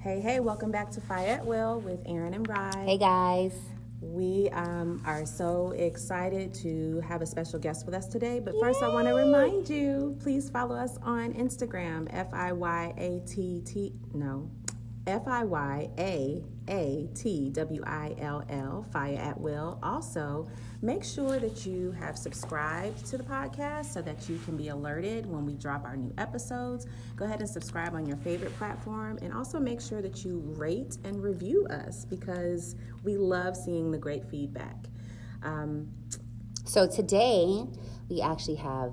Hey, hey, welcome back to Fire at Will with Aaron and Bry. Hey guys. We um, are so excited to have a special guest with us today. But first, I want to remind you please follow us on Instagram, F I Y A T T, no, F I Y A A T W I L L, Fire at Will. Also, make sure that you have subscribed to the podcast so that you can be alerted when we drop our new episodes. Go ahead and subscribe on your favorite platform and also make sure that you rate and review us because we love seeing the great feedback. Um, So today we actually have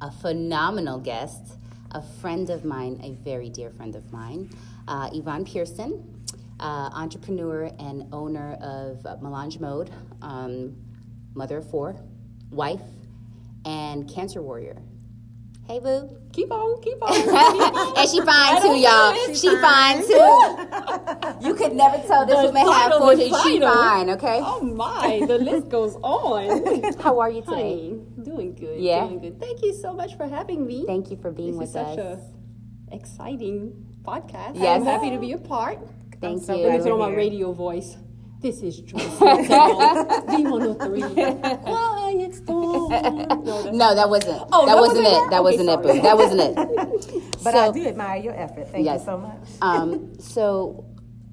a phenomenal guest, a friend of mine, a very dear friend of mine, uh, Yvonne Pearson, uh, entrepreneur and owner of Melange Mode, um, mother of four, wife, and cancer warrior. Hey, boo. Keep on, keep on. and she fine too, y'all. She, fine too. you could never tell this The woman had four. She fine, okay? oh my, the list goes on. How are you today? Hi, doing good. Yeah? doing good. Thank you so much for having me. Thank you for being this with is such us. a exciting podcast. Yes. I'm happy to be a part. Thank so you. glad Let me put on my radio voice. This is Joyce V103. Quiet storm. No, No, that wasn't. Oh, that, that wasn't wasn't it. that? That wasn't it, boo. That wasn't it. But so, I do admire your effort. Thank Yes. you so much. um, so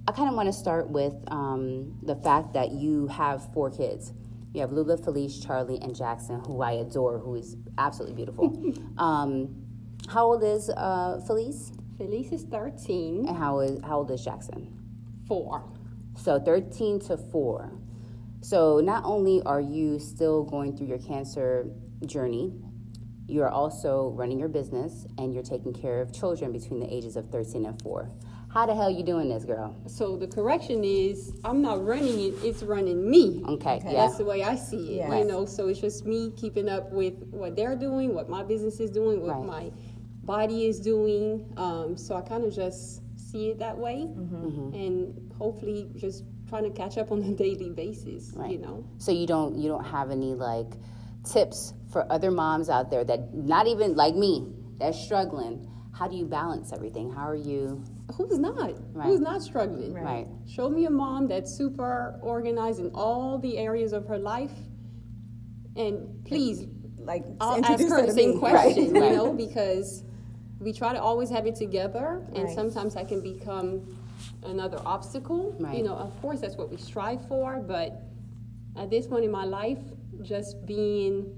I kind of want to start with um, the fact that you have four kids. You have Lula, Felice, Charlie, and Jackson, who I adore, who is absolutely beautiful. um, how old is uh, Felice? Felice is 13, And how is how old is Jackson? 4. So 13 to 4. So not only are you still going through your cancer journey, you are also running your business and you're taking care of children between the ages of 13 and 4. How the hell you doing this, girl? So the correction is, I'm not running it; it's running me. Okay, yeah. That's the way I see it. Yes. You know, so it's just me keeping up with what they're doing, what my business is doing, what Right. my body is doing. Um, so I kind of just see it that way, Mm-hmm. and hopefully just trying to catch up on a daily basis. Right. You know. So you don't you don't have any like tips for other moms out there that not even like me, that's struggling. How do you balance everything? How are you Who's not? Right. Who's not struggling? right? Show me a mom that's super organized in all the areas of her life, and please Like I'll ask her the same question, Right. you know, because we try to always have it together, and Right. sometimes that can become another obstacle. Right. You know, of course, that's what we strive for, but at this point in my life, just being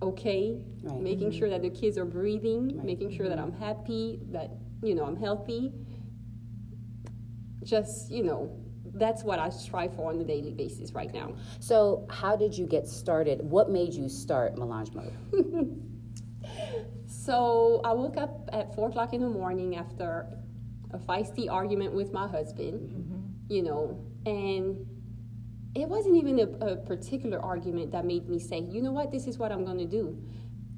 okay, Right. making mm-hmm. sure that the kids are breathing, making sure that mm-hmm. I'm happy, that you know I'm healthy. Just you know, that's what I strive for on a daily basis right now. So how did you get started? What made you start Melange Mode? So I woke up at four o'clock in the morning after a feisty argument with my husband, mm-hmm. you know, and it wasn't even a, a particular argument that made me say, you know what, this is what I'm going to do.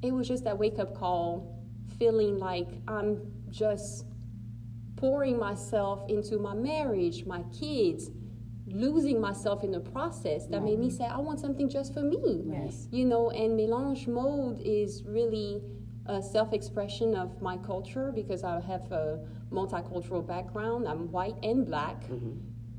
It was just that wake up call, feeling like I'm just pouring myself into my marriage, my kids, losing myself in the process that made me say, I want something just for me. Yes. You know, and Melange Mode is really a self expression of my culture because I have a multicultural background. I'm white and black.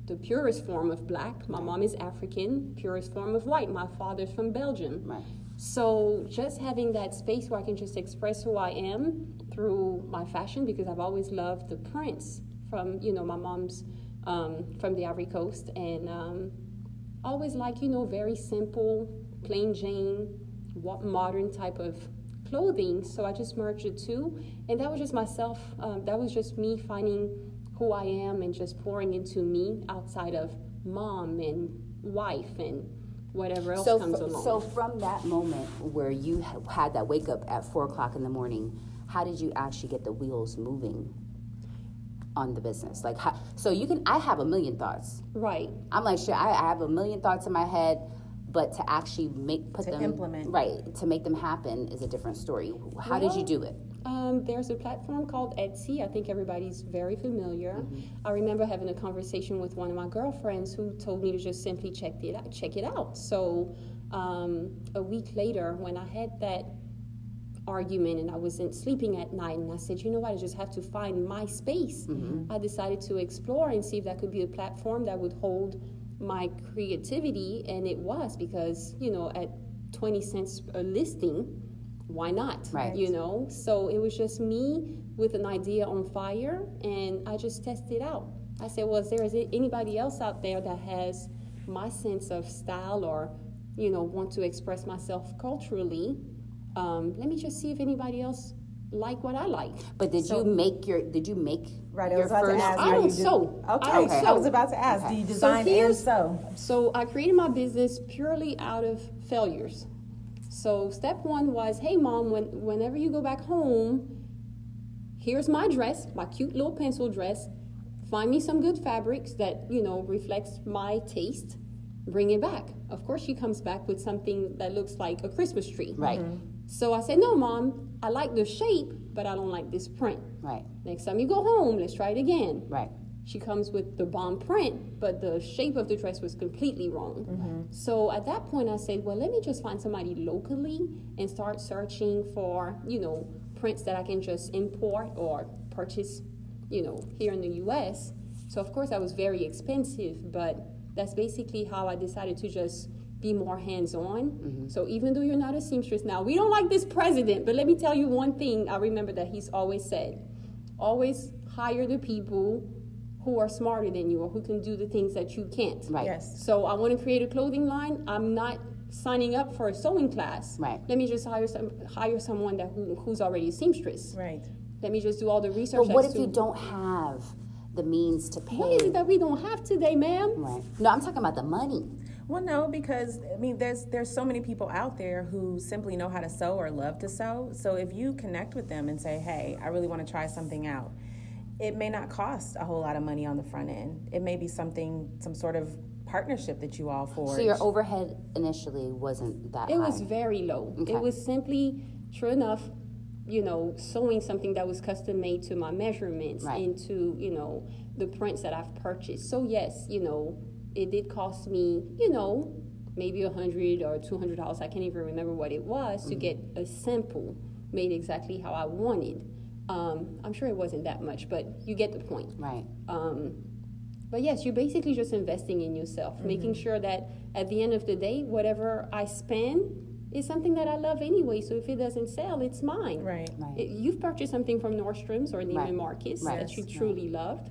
The purest form of black. My mom is African, purest form of white. My father's from Belgium. Right. So just having that space where I can just express who I am through my fashion because I've always loved the prints from you know my mom's um, from the Ivory Coast and um, always like you know very simple, plain Jane, what modern type of clothing. So I just merged the two, and that was just myself. Um, that was just me finding who I am and just pouring into me outside of mom and wife and whatever else So, comes fr- along. so from that moment where you had that wake up at four o'clock in the morning, how did you actually get the wheels moving on the business? Like, how, so you can. I have a million thoughts. right. I'm like, sure, I, I have a million thoughts in my head, but to actually make put To them implement. right to make them happen is a different story. How did you do it? Um, there's a platform called Etsy. I think everybody's very familiar. I remember having a conversation with one of my girlfriends who told me to just simply check it out. Check it out. So um, a week later, when I had that argument and I wasn't sleeping at night. And I said, you know what, I just have to find my space. I decided to explore and see if that could be a platform that would hold my creativity. And it was because, you know, at 20 cents a listing, why not? Right. You know, so it was just me with an idea on fire and I just tested out. I said, well, is there is anybody else out there that has my sense of style or, you know, want to express myself culturally? Um, let me just see if anybody else like what I like. But did you make your? Did you make Right, I your was about first? to ask. I don't you do- sew. I Okay, don't I sew. was about to ask. Okay. Do you So design and here's- sew? So I created my business purely out of failures. So step one was, hey mom, when whenever you go back home, here's my dress, my cute little pencil dress. Find me some good fabrics that you know reflects my taste. Bring it back. Of course, she comes back with something that looks like a Christmas tree. Right, mm-hmm. So I said, no, mom, I like the shape, but I don't like this print. right, Next time you go home, let's try it again. right. She comes with the bomb print, but the shape of the dress was completely wrong. Mm-hmm. So at that point, I said, well, let me just find somebody locally and start searching for, you know, prints that I can just import or purchase, you know, here in the US. So of course, that was very expensive, but that's basically how I decided to just be more hands-on. Mm-hmm. So even though you're not a seamstress now, we don't like this president, but let me tell you one thing I remember that he's always said always hire the people who are smarter than you or who can do the things that you can't. Right. Yes. So I want to create a clothing line. I'm not signing up for a sewing class. Right. Let me just hire some hire someone that who, who's already a seamstress. Right. Let me just do all the research. But what if to- you don't have the means to pay? What is it that we don't have today, ma'am? Right. No, I'm talking about the money. Well, no, because I mean, there's there's so many people out there who simply know how to sew or love to sew. So if you connect with them and say, "Hey, I really want to try something out," it may not cost a whole lot of money on the front end. It may be something, some sort of partnership that you all forge. So your overhead initially wasn't that It high. was very low. Okay. It was simply, true enough, you know, sewing something that was custom made to my measurements Right. and to, you know, the prints that I've purchased. So yes, you know, it did cost me, you know, maybe a hundred or two hundred dollars. I can't even remember what it was Mm-hmm. to get a sample made exactly how I wanted. Um, I'm sure it wasn't that much, but you get the point. right. Um, but yes, you're basically just investing in yourself, making sure that at the end of the day, whatever I spend is something that I love anyway. So if it doesn't sell, it's mine. right. Right. It- you've purchased something from Nordstrom's or Neiman Right. Marcus Right. that you truly loved.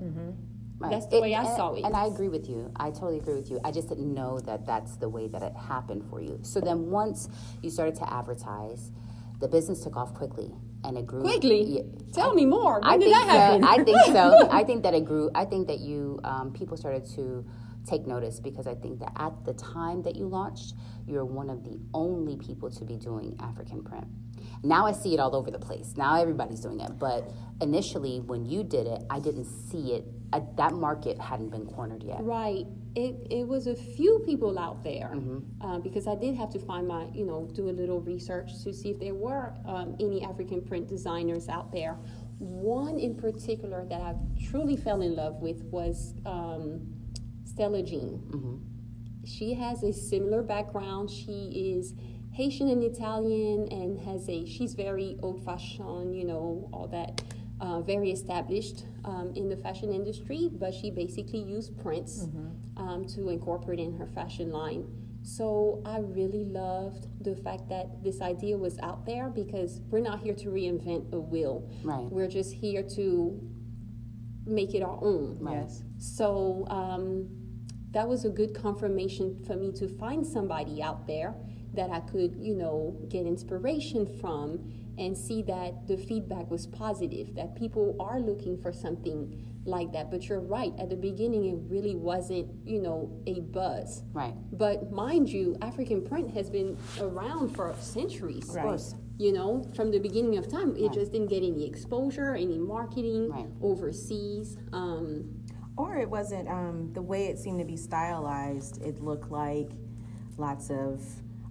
Right. That's the way I and, saw it. And I agree with you. I totally agree with you. I just didn't know that that's the way that it happened for you. So then once you started to advertise, the business took off quickly and it grew. Quickly, Yeah. tell me more. When I did think that happen? So. I think so. I think that it grew. I think that you um, people started to take notice because I think that at the time that you launched, you were one of the only people to be doing African print. Now I see it all over the place. Now everybody's doing it, but initially when you did it, I didn't see it. Uh, that market hadn't been cornered yet. Right. It, it was a few people out there Mm-hmm. uh, because I did have to find my, you know, do a little research to see if there were um, any African print designers out there. One in particular that I truly fell in love with was um, Stella Jean. Mm-hmm. She has a similar background. She is Haitian and Italian and has a, she's very old fashioned, you know, all that. Uh, very established um, in the fashion industry, but she basically used prints um, to incorporate in her fashion line. So I really loved the fact that this idea was out there because we're not here to reinvent a wheel. Right. We're just here to make it our own. Yes. So um, that was a good confirmation for me to find somebody out there that I could, you know, get inspiration from and see that the feedback was positive, that people are looking for something like that. But you're right, at the beginning, it really wasn't, you know, a buzz. Right. But mind you, African print has been around for centuries. Right. course. You know, from the beginning of time, it just didn't get any exposure, any marketing Right. overseas. Um, Or it wasn't um, the way it seemed to be stylized. It looked like lots of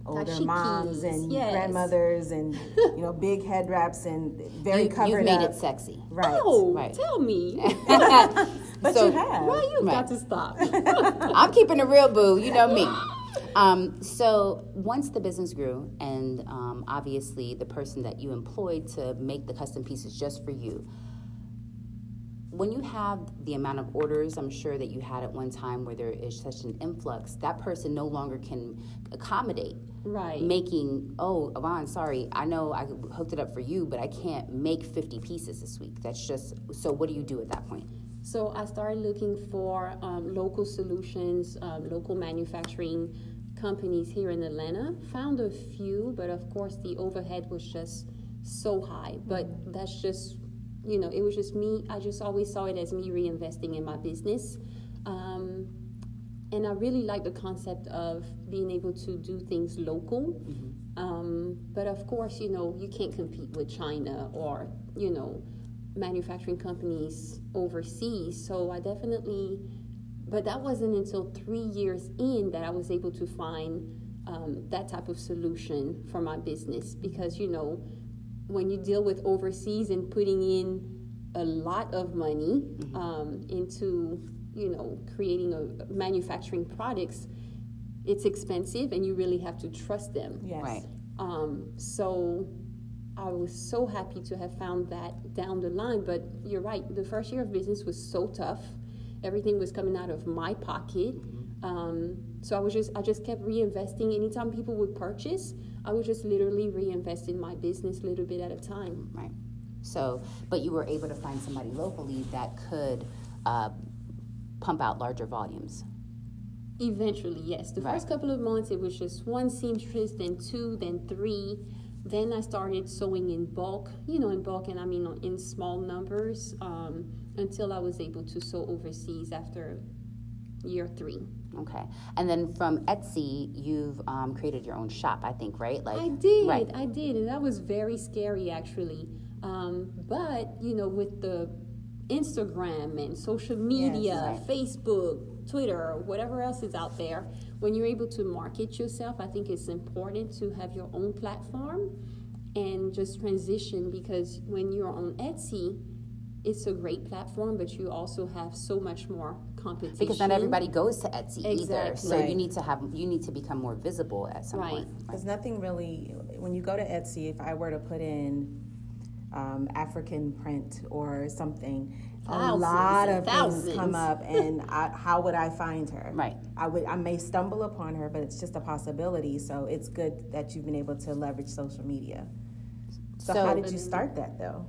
older Dashikis, moms and yes. grandmothers and you know big head wraps and very You, covered you've made up. it sexy. Right. oh, Right. tell me. But So- you have. Why you Right. got to stop? I'm keeping it real, boo. You know me. Um, so once the business grew, and um, obviously the person that you employed to make the custom pieces just for you, when you have the amount of orders I'm sure that you had at one time where there is such an influx, that person no longer can accommodate. Right. Making, oh, Yvonne, sorry, I know I hooked it up for you, but I can't make 50 pieces this week. That's just, so what do you do at that point? So I started looking for um, local solutions, um, local manufacturing companies here in Atlanta. Found a few, but of course the overhead was just so high. But that's just you know, it was just me. I just always saw it as me reinvesting in my business. Um, and I really like the concept of being able to do things local. Mm-hmm. Um, but of course, you know, you can't compete with China or, you know, manufacturing companies overseas. So I definitely, but that wasn't until three years in that I was able to find um, that type of solution for my business because, you know, when you deal with overseas and putting in a lot of money mm-hmm. um, into you know creating a manufacturing products it's expensive and you really have to trust them yes. right um, so i was so happy to have found that down the line but you're right the first year of business was so tough everything was coming out of my pocket mm-hmm. um, so i was just i just kept reinvesting anytime people would purchase I would just literally reinvest in my business a little bit at a time. Right. So, but you were able to find somebody locally that could uh, pump out larger volumes. Eventually, yes. The right. first couple of months, it was just one seamstress, then two, then three. Then I started sewing in bulk, you know, in bulk, and I mean in small numbers, um, until I was able to sew overseas after year three. Okay, and then from Etsy, you've um, created your own shop, I think, right? Like I did, right. I did, and that was very scary actually. Um, but you know, with the Instagram and social media, yes, right. Facebook, Twitter, whatever else is out there, when you're able to market yourself, I think it's important to have your own platform and just transition because when you're on Etsy, it's a great platform, but you also have so much more competition. Because not everybody goes to Etsy exactly. either, so right. you need to have you need to become more visible at some right. point. Because right. nothing really, when you go to Etsy, if I were to put in um, African print or something, thousands a lot of thousands. things come up, and I, how would I find her? Right. I would. I may stumble upon her, but it's just a possibility. So it's good that you've been able to leverage social media. So, so how did you start that though?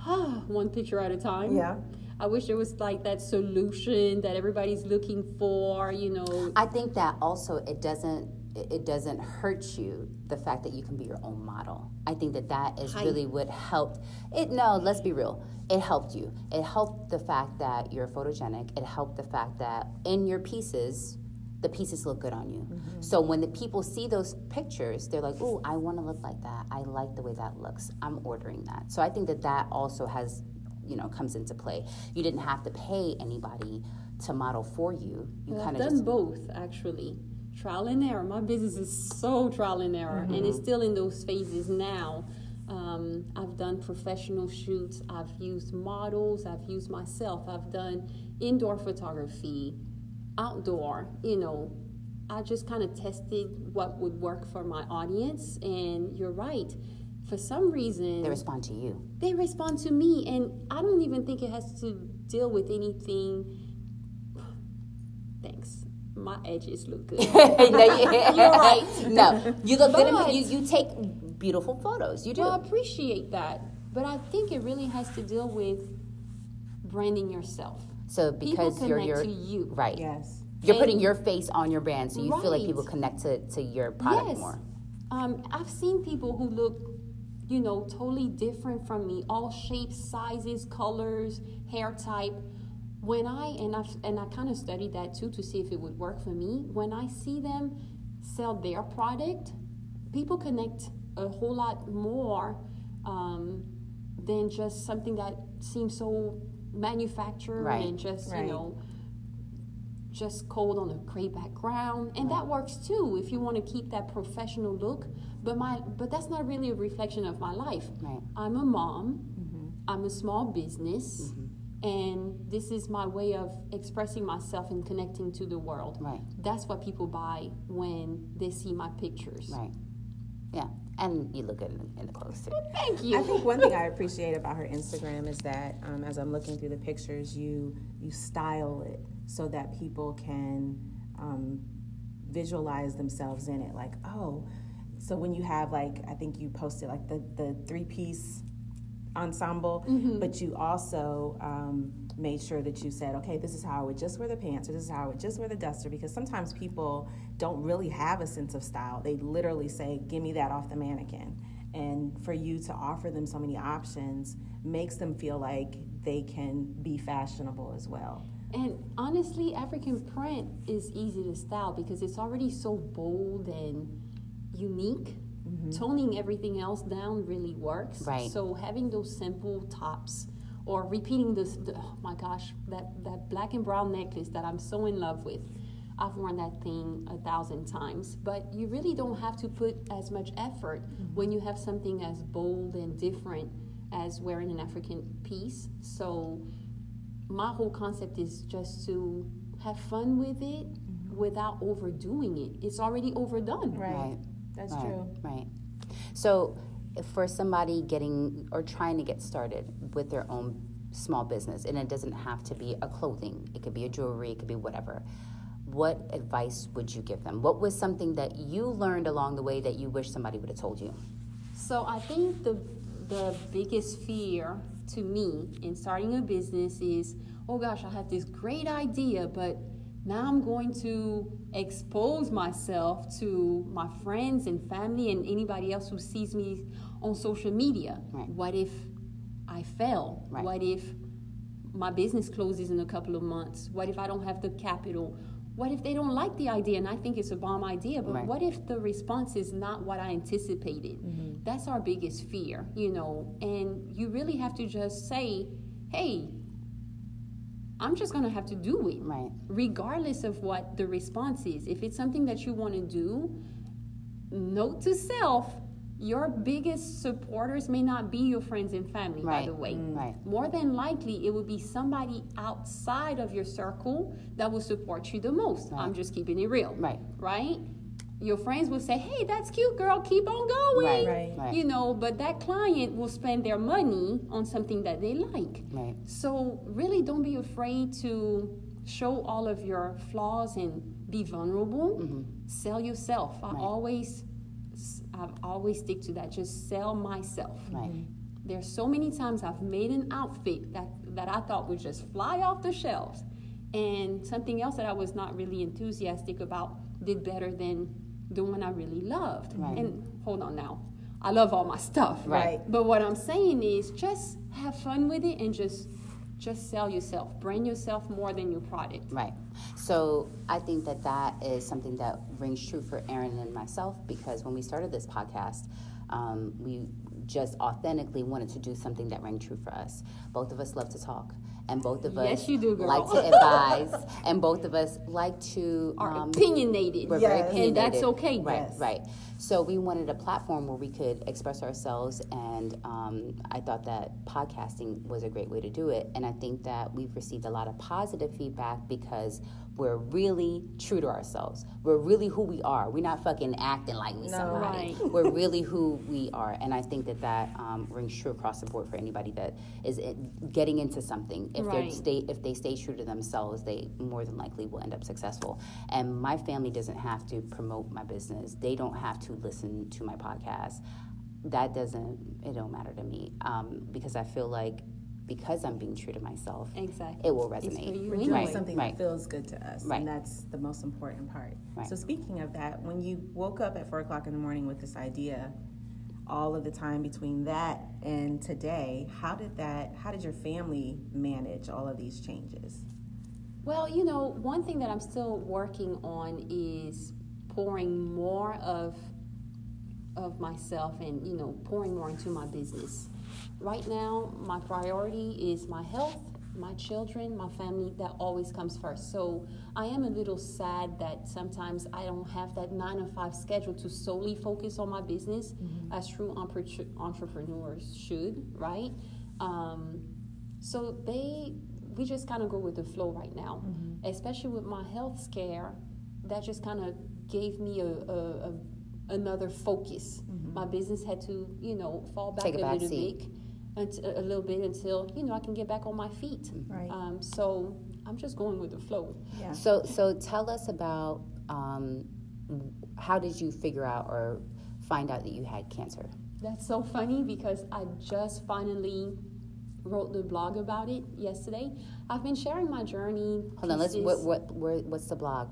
one picture at a time. Yeah. I wish there was like that solution that everybody's looking for, you know. I think that also it doesn't it doesn't hurt you the fact that you can be your own model. I think that that is really what helped. It no, let's be real. It helped you. It helped the fact that you're photogenic. It helped the fact that in your pieces the pieces look good on you. Mm-hmm. So when the people see those pictures, they're like, "Oh, I want to look like that. I like the way that looks. I'm ordering that." So I think that that also has, you know, comes into play. You didn't have to pay anybody to model for you. You well, kind of done just... both actually. Trial and error. My business is so trial and error, mm-hmm. and it's still in those phases now. Um, I've done professional shoots. I've used models. I've used myself. I've done indoor photography outdoor, you know, I just kind of tested what would work for my audience. And you're right. For some reason, they respond to you. They respond to me. And I don't even think it has to deal with anything. Thanks. My edges look good. no, you're right. No, you look but, good. You, you take beautiful photos. You do. Well, I appreciate that. But I think it really has to deal with branding yourself. So because people you're your you. right, yes, you're and, putting your face on your brand, so you right. feel like people connect to, to your product yes. more. Um, I've seen people who look, you know, totally different from me, all shapes, sizes, colors, hair type. When I and I and I kind of studied that too to see if it would work for me. When I see them sell their product, people connect a whole lot more um, than just something that seems so manufactured right. and just right. you know just cold on a gray background and right. that works too if you want to keep that professional look but my but that's not really a reflection of my life right. i'm a mom mm-hmm. i'm a small business mm-hmm. and this is my way of expressing myself and connecting to the world. Right. That's what people buy when they see my pictures. Right. Yeah. And you look good in, in the clothes too. Thank you. I think one thing I appreciate about her Instagram is that um, as I'm looking through the pictures, you you style it so that people can um, visualize themselves in it. Like, oh, so when you have like I think you posted like the the three piece ensemble, but you also um, made sure that you said, okay, this is how I would just wear the pants, or this is how I would just wear the duster, because sometimes people don't really have a sense of style. They literally say, give me that off the mannequin. And for you to offer them so many options makes them feel like they can be fashionable as well. And honestly, African print is easy to style because it's already so bold and unique. Mm-hmm. Toning everything else down really works. Right. So having those simple tops or repeating this, the, oh my gosh, that, that black and brown necklace that I'm so in love with. I've worn that thing a thousand times, but you really don't have to put as much effort mm-hmm. when you have something as bold and different as wearing an African piece. So my whole concept is just to have fun with it mm-hmm. without overdoing it. It's already overdone. Right. That's right. true. Right. So, for somebody getting or trying to get started with their own small business, and it doesn't have to be a clothing, it could be a jewelry, it could be whatever. What advice would you give them? What was something that you learned along the way that you wish somebody would have told you? So I think the the biggest fear to me in starting a business is, oh gosh, I have this great idea, but now I'm going to expose myself to my friends and family and anybody else who sees me on social media. Right. What if I fail? Right. What if my business closes in a couple of months? What if I don't have the capital? What if they don't like the idea and I think it's a bomb idea? But Right. what if the response is not what I anticipated? Mm-hmm. That's our biggest fear, you know. And you really have to just say, hey, I'm just going to have to do it. Right. Regardless of what the response is. If it's something that you want to do, note to self, your biggest supporters may not be your friends and family, by the way. Right. More than likely, it will be somebody outside of your circle that will support you the most. I'm just keeping it real. Right. Right? Your friends will say, hey, that's cute, girl, keep on going. Right. Right. Right. You know, but that client will spend their money on something that they like. Right. So really don't be afraid to show all of your flaws and be vulnerable. Mm-hmm. Sell yourself. I always I always stick to that. Just sell myself. Right. Mm-hmm. There's so many times I've made an outfit that, that I thought would just fly off the shelves. And something else that I was not really enthusiastic about did better than the one I really loved. Right. And hold on now. I love all my stuff. Right. But what I'm saying is just have fun with it and just just sell yourself. Brand yourself more than your product. Right. So I think that that is something that rings true for Aaron and myself because when we started this podcast, um, we just authentically wanted to do something that rang true for us. Both of us love to talk, and both of Yes, us you do, like to advise, and both of us like to Are um, opinionated. we're very Yes. And that's okay. Right, Yes. right. So we wanted a platform where we could express ourselves, and um, I thought that podcasting was a great way to do it. And I think that we've received a lot of positive feedback because we're really true to ourselves. We're really who we are. We're not fucking acting like we somebody. Right. We're really who we are, and I think that that um, rings true across the board for anybody that is getting into something. If they stay, if they stay true to themselves, they more than likely will end up successful. And my family doesn't have to promote my business. They don't have to listen to my podcast. That doesn't. It don't matter to me um, because I feel like because I'm being true to myself, Exactly. it will It's for resonate. you We're doing Right, something right. that feels good to us, Right. and that's the most important part. Right. So, speaking of that, when you woke up at four o'clock in the morning with this idea, all of the time between that and today, how did that? How did your family manage all of these changes? Well, you know, one thing that I'm still working on is pouring more of of myself and you know pouring more into my business. Right now, my priority is my health, my children, my family. That always comes first. So I am a little sad that sometimes I don't have that nine to five schedule to solely focus on my business, mm-hmm. as true entre- entrepreneurs should, right? Um, so they we just kind of go with the flow right now, mm-hmm. especially with my health scare. That just kind of gave me a, a, a another focus. Mm-hmm. My business had to, you know, fall back Take a a, little bit, a little bit until you know I can get back on my feet. Right. Um, so I'm just going with the flow. Yeah. So, so tell us about um, how did you figure out or find out that you had cancer? That's so funny because I just finally wrote the blog about it yesterday. I've been sharing my journey. Hold on, let's. What, what, where, what's the blog?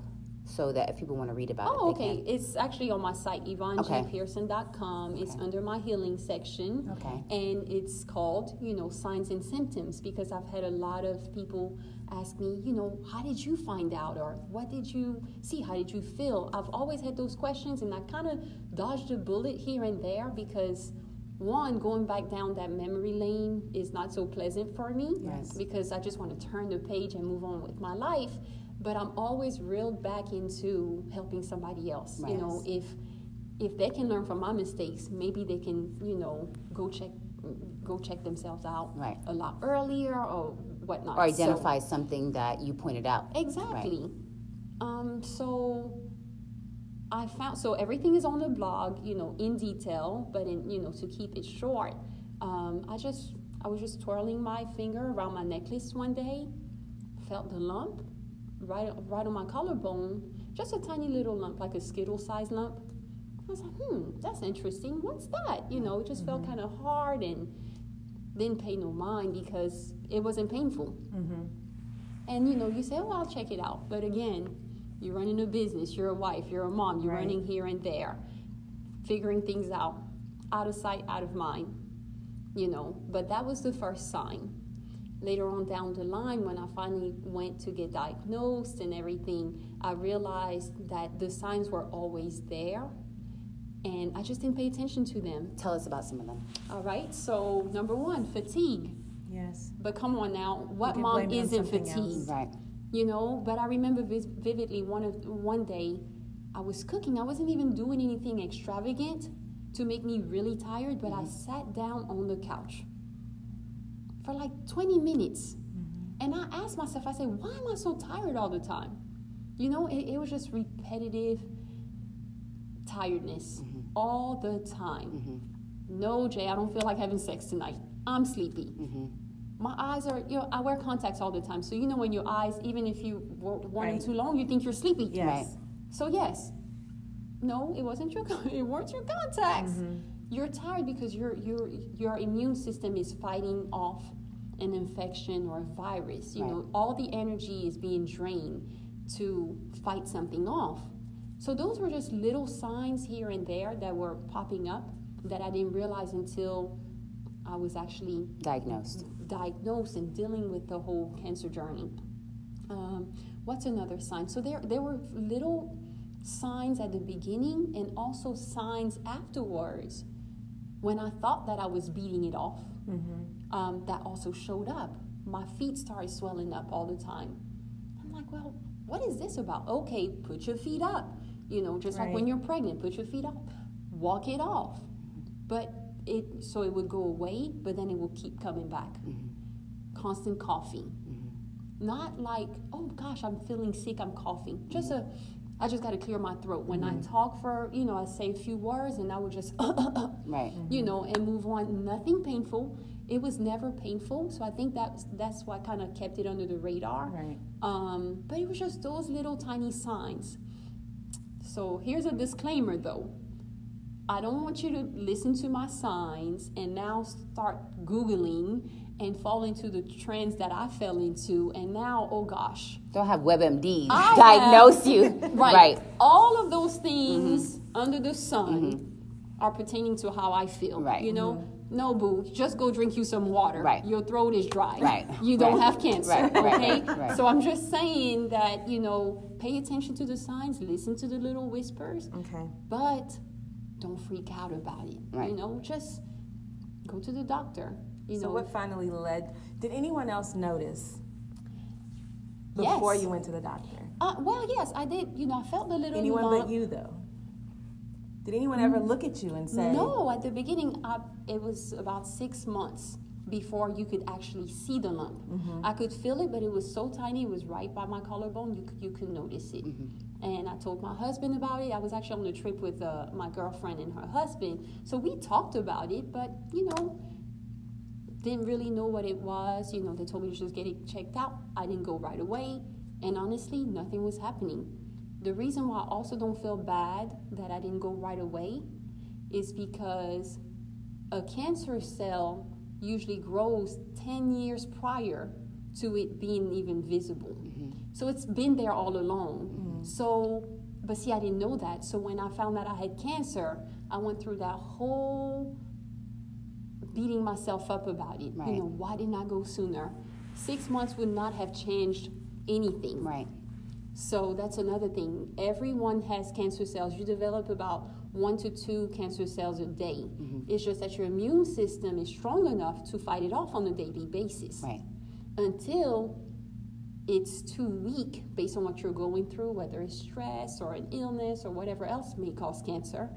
So that if people want to read about Oh, it, okay. It's actually on my site, Okay. It's Okay. under my healing section. Okay. And it's called, you know, signs and symptoms because I've had a lot of people ask me, you know, how did you find out or what did you see? How did you feel? I've always had those questions and I kind of dodged a bullet here and there because one, going back down that memory lane is not so pleasant for me Yes. because I just want to turn the page and move on with my life. But I'm always reeled back into helping somebody else. You know, if if they can learn from my mistakes, maybe they can, you know, go check go check themselves out Right. a lot earlier or whatnot. Or So- identify something that you pointed out. Exactly. Um, so I found so everything is on the blog, you know, in detail, but in you know to keep it short, um, I just I was just twirling my finger around my necklace one day, felt the lump right right on my collarbone, just a tiny little lump, like a skittle size lump. I was like, hmm, that's interesting. What's that? You know, it just felt kind of hard and didn't pay no mind because it wasn't painful. And you know, you say, "Oh, I'll check it out." But again, you're running a business, you're a wife, you're a mom, you're Right. running here and there, figuring things out, out of sight, out of mind. You know, but that was the first sign. Later on down the line, when I finally went to get diagnosed and everything, I realized that the signs were always there, and I just didn't pay attention to them. Tell us about some of them. All right, so number one, fatigue. Yes. But come on now, what mom blame it on isn't something fatigued? else. Right. you know but i remember vis- vividly one of one day i was cooking i wasn't even doing anything extravagant to make me really tired but i mm-hmm. sat down on the couch for like 20 minutes mm-hmm. and i asked myself i said why am i so tired all the time you know it, it was just repetitive tiredness mm-hmm. all the time mm-hmm. no jay i don't feel like having sex tonight i'm sleepy my eyes are, you know, I wear contacts all the time. So, you know, when your eyes, even if you them Right. too long, you think you're sleepy. Yes. Right. So, yes. No, it wasn't your, it weren't your contacts. You're tired because your, your, your immune system is fighting off an infection or a virus. You Right. know, all the energy is being drained to fight something off. So, those were just little signs here and there that were popping up that I didn't realize until I was actually Diagnosed. diagnosed and dealing with the whole cancer journey. Um, what's another sign? So there, there were little signs at the beginning and also signs afterwards when I thought that I was beating it off. Um, that also showed up. My feet started swelling up all the time. I'm like, well, what is this about? Okay, put your feet up. You know, just like when you're pregnant, put your feet up, walk it off. But it so it would go away, but then it will keep coming back. Mm-hmm. Constant coughing. Mm-hmm. Not like, oh gosh, I'm feeling sick, I'm coughing. Mm-hmm. Just a I just got to clear my throat. When I talk for, you know, I say a few words and I would just, Right. you know, and move on. Nothing painful. It was never painful. So I think that's that's why I kind of kept it under the radar. Right. Um, but it was just those little tiny signs. So here's a disclaimer though. I don't want you to listen to my signs and now start Googling and fall into the trends that I fell into. And now, oh gosh. Don't have WebMD I diagnose have- you. Right. Right. All of those things mm-hmm. under the sun mm-hmm. are pertaining to how I feel. Right. You know, mm-hmm. No, boo, just go drink you some water. Right. Your throat is dry. Right. You don't Right. have cancer. Right. Right. Okay. Right. So I'm just saying that, you know, pay attention to the signs, listen to the little whispers, Okay. but don't freak out about it. Right. You know, just go to the doctor. You so know, what finally led? Did anyone else notice Yes. before you went to the doctor? uh, well, yes, I did. You know, I felt a little Anyone lump. but you though? Did anyone ever look at you and say, No, at the beginning, I, it was about six months before you could actually see the lump. I could feel it, but it was so tiny. It was right by my collarbone. You could, you could notice it. And I told my husband about it. I was actually on a trip with uh, my girlfriend and her husband. So we talked about it, but you know, didn't really know what it was. You know, they told me to just get it checked out. I didn't go right away. And honestly, nothing was happening. The reason why I also don't feel bad that I didn't go right away is because a cancer cell usually grows 10 years prior to it being even visible. Mm-hmm. So it's been there all along. Mm-hmm. So, but see, I didn't know that. So when I found out I had cancer, I went through that whole beating myself up about it. Right. You know, why didn't I go sooner? Six months would not have changed anything. Right. So that's another thing. Everyone has cancer cells. You develop about one to two cancer cells a day. Mm-hmm. It's just that your immune system is strong enough to fight it off on a daily basis. Right. Until it's too weak based on what you're going through, whether it's stress or an illness or whatever else may cause cancer.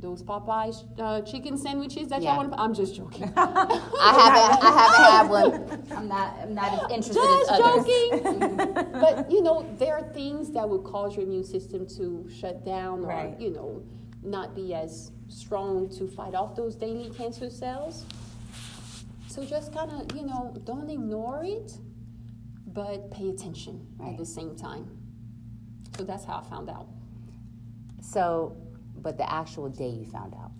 Those Popeyes uh, chicken sandwiches that Yeah. y'all want to, I'm just joking. I haven't. I haven't had one. I'm not. I'm not as interested just as joking. but you know, there are things that would cause your immune system to shut down or Right. you know, not be as strong to fight off those daily cancer cells. So just kind of, you know, don't ignore it, but pay attention Right. at the same time. So that's how I found out. So, but the actual day you found out.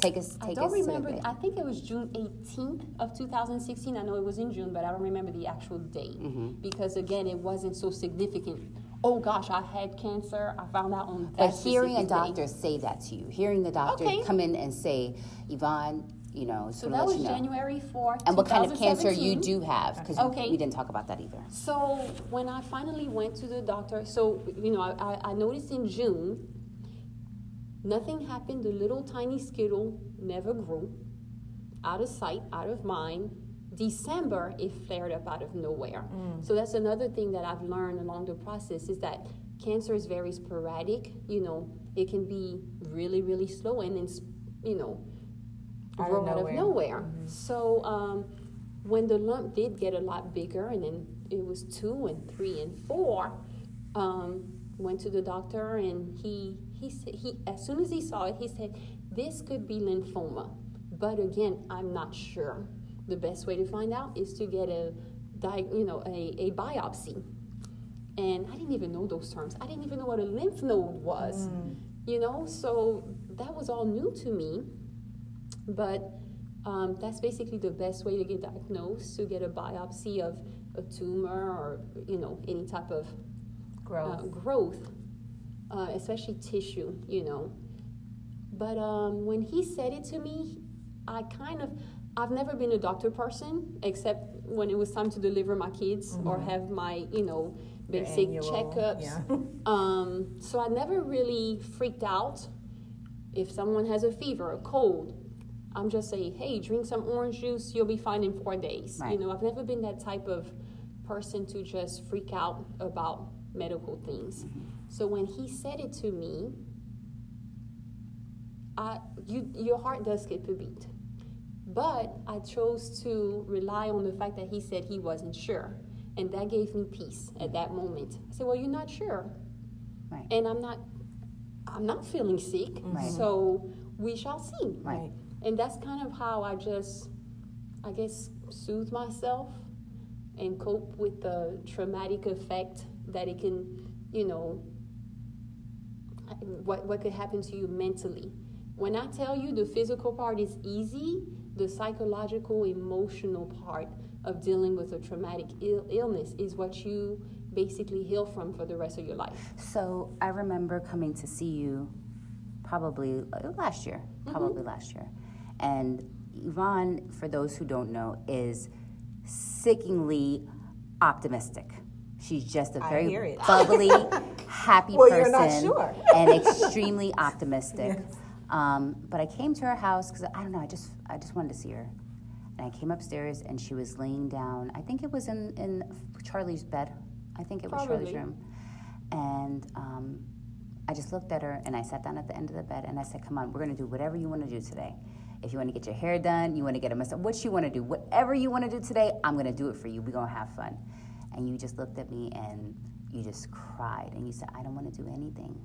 Take us. Take I don't remember. I think it was June 18th of 2016. I know it was in June, but I don't remember the actual date Mm-hmm. because again, it wasn't so significant. Oh gosh, I had cancer. I found out on that. But hearing a specific day. doctor say that to you, hearing the doctor Okay. come in and say, Yvonne, you know, So that was you know. January 4th. and what kind of cancer you do have, because Okay. we didn't talk about that either. So when I finally went to the doctor, so you know, I, I noticed in June, nothing happened. The little tiny skittle never grew, out of sight, out of mind. December, it flared up out of nowhere. So that's another thing that I've learned along the process is that cancer is very sporadic. You know, it can be really, really slow and then, you know, Out of grow out of nowhere. nowhere. So um, when the lump did get a lot bigger, and then it was two and three and four, um, went to the doctor, and he he said he as soon as he saw it, he said this could be lymphoma, but again, I'm not sure. The best way to find out is to get a you know a, a biopsy. And I didn't even know those terms. I didn't even know what a lymph node was. You know, so that was all new to me. But um, that's basically the best way to get diagnosed to get a biopsy of a tumor or you know any type of Growth. uh, growth, uh, especially tissue. You know, but um, when he said it to me, I kind of I've never been a doctor person except when it was time to deliver my kids or have my you know basic annual, checkups. yeah. Um, so I never really freaked out if someone has a fever, a cold. I'm just saying, hey, drink some orange juice, you'll be fine in four days. You know, I've never been that type of person to just freak out about medical things. So when he said it to me, I, you, your heart does skip a beat. But I chose to rely on the fact that he said he wasn't sure. And that gave me peace at that moment. I said, Well, you're not sure. Right. And I'm not I'm not feeling sick. Right. So we shall see. Right. And that's kind of how I just I guess soothe myself and cope with the traumatic effect that it can, you know, what, what could happen to you mentally. When I tell you the physical part is easy, the psychological, emotional part of dealing with a traumatic Ill- illness is what you basically heal from for the rest of your life. So I remember coming to see you probably uh, last year, Mm-hmm. probably last year. And Yvonne, for those who don't know, is sickeningly optimistic. She's just a very bubbly, happy Well, person sure. and extremely optimistic. Um, but I came to her house because I don't know. I just I just wanted to see her, and I came upstairs and she was laying down. I think it was in in Charlie's bed. I think it was Charlie's room, and um, I just looked at her and I sat down at the end of the bed and I said, "Come on, we're going to do whatever you want to do today. If you want to get your hair done, you want to get a massage, what you want to do, whatever you want to do today, I'm going to do it for you. We're going to have fun. And you just looked at me and you just cried and you said, I don't want to do anything.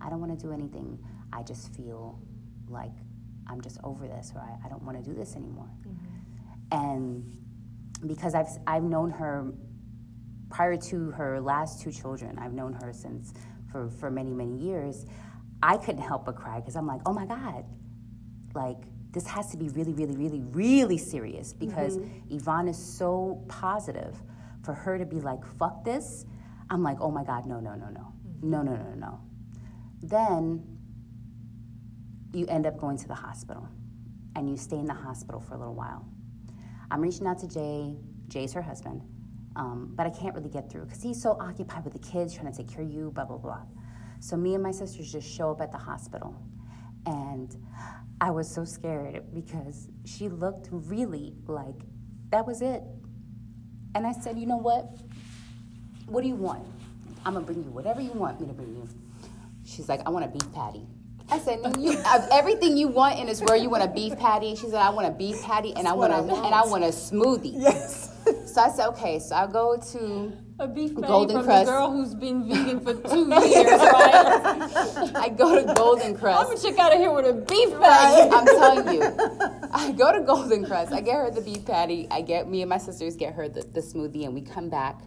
I don't want to do anything. I just feel like I'm just over this or I, I don't want to do this anymore. Mm-hmm. And because I've, I've known her prior to her last two children, I've known her since for, for many, many years, I couldn't help but cry because I'm like, oh my God, like this has to be really, really, really, really serious because mm-hmm. Yvonne is so positive. For her to be like, fuck this, I'm like, oh my God, no, no, no, no. No, no, no, no, no. Then you end up going to the hospital and you stay in the hospital for a little while. I'm reaching out to Jay. Jay's her husband. Um, but I can't really get through because he's so occupied with the kids, trying to take care of you, blah, blah, blah. So me and my sisters just show up at the hospital. And I was so scared because she looked really like that was it. And I said, you know what? What do you want? I'm gonna bring you whatever you want me to bring you. She's like, I want a beef patty. I said, no, you of everything you want in this world, you want a beef patty. She said, I want a beef patty and I want a and I want a smoothie. Yes. So I said, okay. So I go to A beef patty Golden from crust. the girl who's been vegan for two years, right? I go to Golden Crust. I'm gonna check out of here with a beef patty. I'm telling you, I go to Golden Crust. I get her the beef patty. I get me and my sisters get her the, the smoothie, and we come back.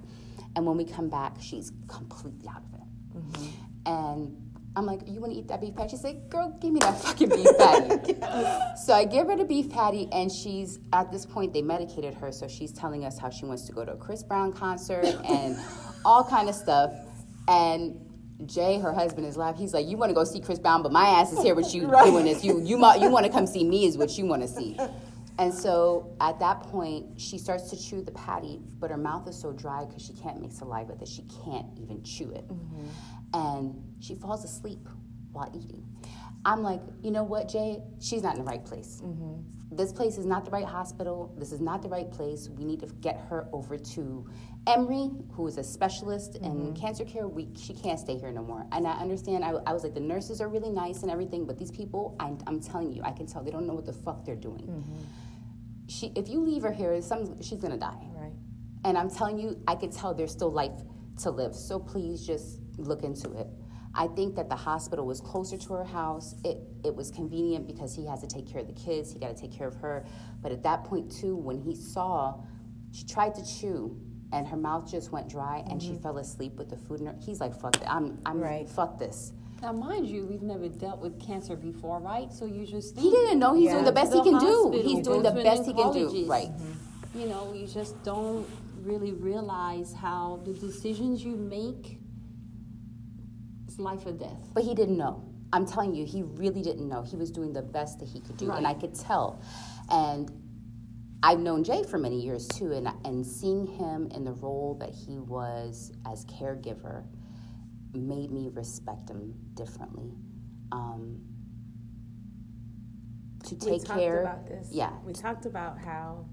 And when we come back, she's completely out of it. Mm-hmm. And I'm like, "You want to eat that beef patty?" She's like, "Girl, give me that fucking beef patty." So I give her the beef patty, and she's at this point they medicated her, so she's telling us how she wants to go to a Chris Brown concert and all kind of stuff. And Jay, her husband, is laughing. He's like, "You want to go see Chris Brown, but my ass is here with you doing this. You you you want to come see me is what you want to see." And so at that point, she starts to chew the patty, but her mouth is so dry because she can't make saliva that she can't even chew it. Mm-hmm. And she falls asleep while eating. I'm like, you know what, Jay? She's not in the right place. Mm-hmm. This place is not the right hospital. This is not the right place. We need to get her over to Emory, who is a specialist in mm-hmm. cancer care. We, she can't stay here no more. And I understand. I, I was like, the nurses are really nice and everything, but these people, I, I'm telling you, I can tell they don't know what the fuck they're doing. Mm-hmm. She, if you leave her here, some, she's gonna die. Right. And I'm telling you, I could tell there's still life to live. So please just look into it. I think that the hospital was closer to her house. It it was convenient because he has to take care of the kids. He got to take care of her. But at that point too, when he saw, she tried to chew, and her mouth just went dry, and she mm-hmm. fell asleep with the food in her. He's like, "Fuck it, I'm I'm Right. fuck this." Now, mind you, we've never dealt with cancer before, right? So you just He didn't know he's Yeah. doing the best The he can do. He's doing the goes to an best he can do. oncologist. Right. you know, you just don't really realize how the decisions you make is life or death. But he didn't know. I'm telling you, he really didn't know. He was doing the best that he could do, and I could tell. And I've known Jay for many years too, and and seeing him in the role that he was as caregiver made me respect him differently. Um, to we take talked care, about this. yeah, We talked about how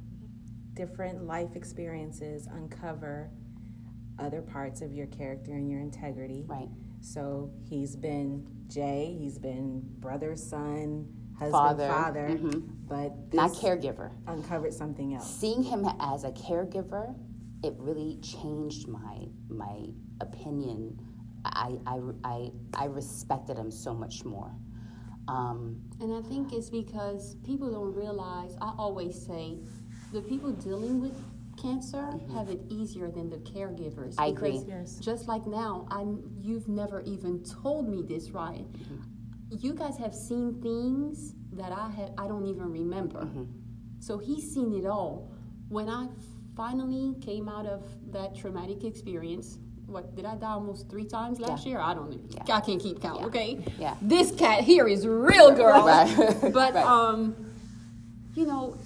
different life experiences uncover other parts of your character and your integrity. right, So he's been Jay, he's been brother, son, husband, Father, father, mhm. but not this caregiver. uncovered something else. seeing him as a caregiver, it really changed my my opinion. I I, I, I respected him so much more. Um, And I think it's because people don't realize, I always say, the people dealing with cancer mm-hmm. have it easier than the caregivers. I agree. Yes. Just like now, I you've never even told me this, Ryan. Mm-hmm. You guys have seen things that I have I don't even remember. Mm-hmm. So he's seen it all. When I finally came out of that traumatic experience, what did I die almost three times last Yeah. year? I don't know. Yeah. I can't keep count. Yeah. Okay. Yeah. This cat here is real, girl. Right. But Right. um, you know,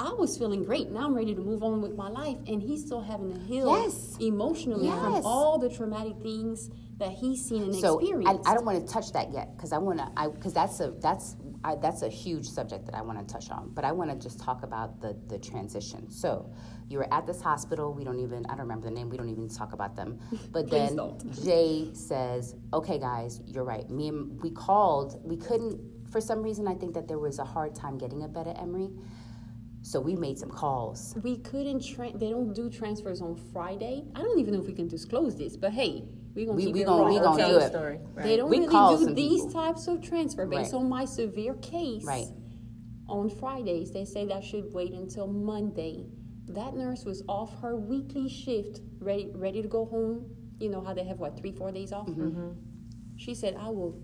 I was feeling great. Now I'm ready to move on with my life, and he's still having to heal Yes. emotionally Yes. from all the traumatic things that he's seen and so I, experienced. I don't want to touch that yet because I want to I because that's a that's I, that's a huge subject that I want to touch on. But I want to just talk about the the transition. So you were at this hospital. We don't even I don't remember the name. We don't even talk about them. But then don't. Jay says, "Okay, guys, you're right. Me and we called. We couldn't for some reason, I think that there was a hard time getting a bed at Emory. So we made some calls. We couldn't. Tra- they don't do transfers on Friday. I don't even know if we can disclose this, but hey, we gonna We- keep we it gonna- raw. we gonna Tell do it. story. Right. They don't We really do these people. types of transfer based Right. on my severe case. Right. On Fridays, they say that should wait until Monday. That nurse was off her weekly shift, ready ready to go home. You know how they have what three four days off. Mm-hmm. She said, "I will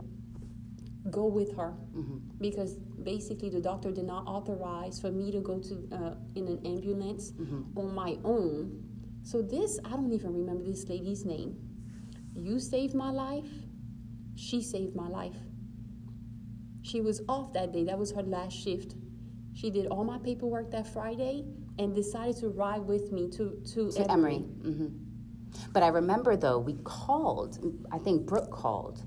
go with her Mm-hmm. because basically the doctor did not authorize for me to go to uh, in an ambulance Mm-hmm. on my own. So this, I don't even remember this lady's name. You saved my life. She saved my life. She was off that day. That was her last shift. She did all my paperwork that Friday and decided to ride with me to to, to Emory. hmm But I remember though, we called. I think Brooke called.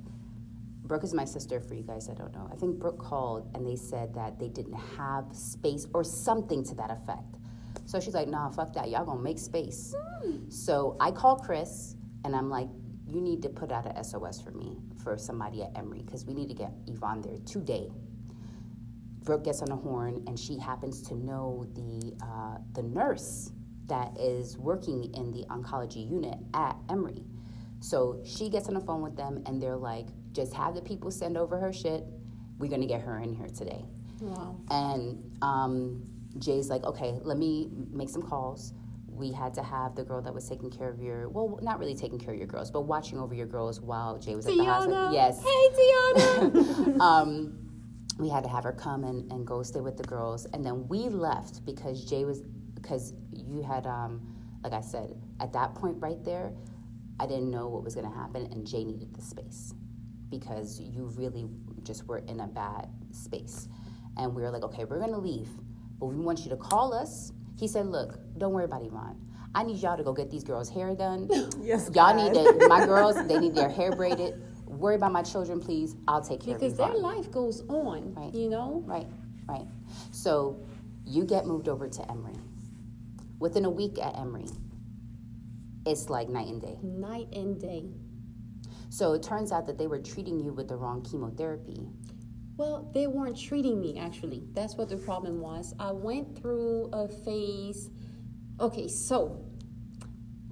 Brooke is my sister. For you guys I don't know, I think Brooke called and they said that they didn't have space or something to that effect. So she's like, "Nah, fuck that. Y'all gonna make space." So I call Chris and I'm like, "You need to put out a SOS for me for somebody at Emory because we need to get Yvonne there today." Brooke gets on the horn, and she happens to know the uh, the nurse that is working in the oncology unit at Emory. So she gets on the phone with them, and they're like, "Just have the people send over her shit. We're gonna get her in here today." Wow. And um, Jay's like, "Okay, let me make some calls." We had to have the girl that was taking care of your well, not really taking care of your girls, but watching over your girls while Jay was at the hospital. Yes, Hey, Tiana. um, we had to have her come and, and go stay with the girls and then we left because jay was because you had um, like i said at that point right there i didn't know what was going to happen and jay needed the space because you really just were in a bad space and we were like okay we're going to leave but we want you to call us he said look don't worry about yvonne i need y'all to go get these girls hair done Yes, y'all God. need to my girls they need their hair braided worry about my children please i'll take care because of Because their life goes on, Right. you know. Right, right. So you get moved over to Emory. Within a week at Emory, it's like night and day. Night and day. So it turns out that they were treating you with the wrong chemotherapy. Well, they weren't treating me actually. That's what the problem was. I went through a phase. Okay, so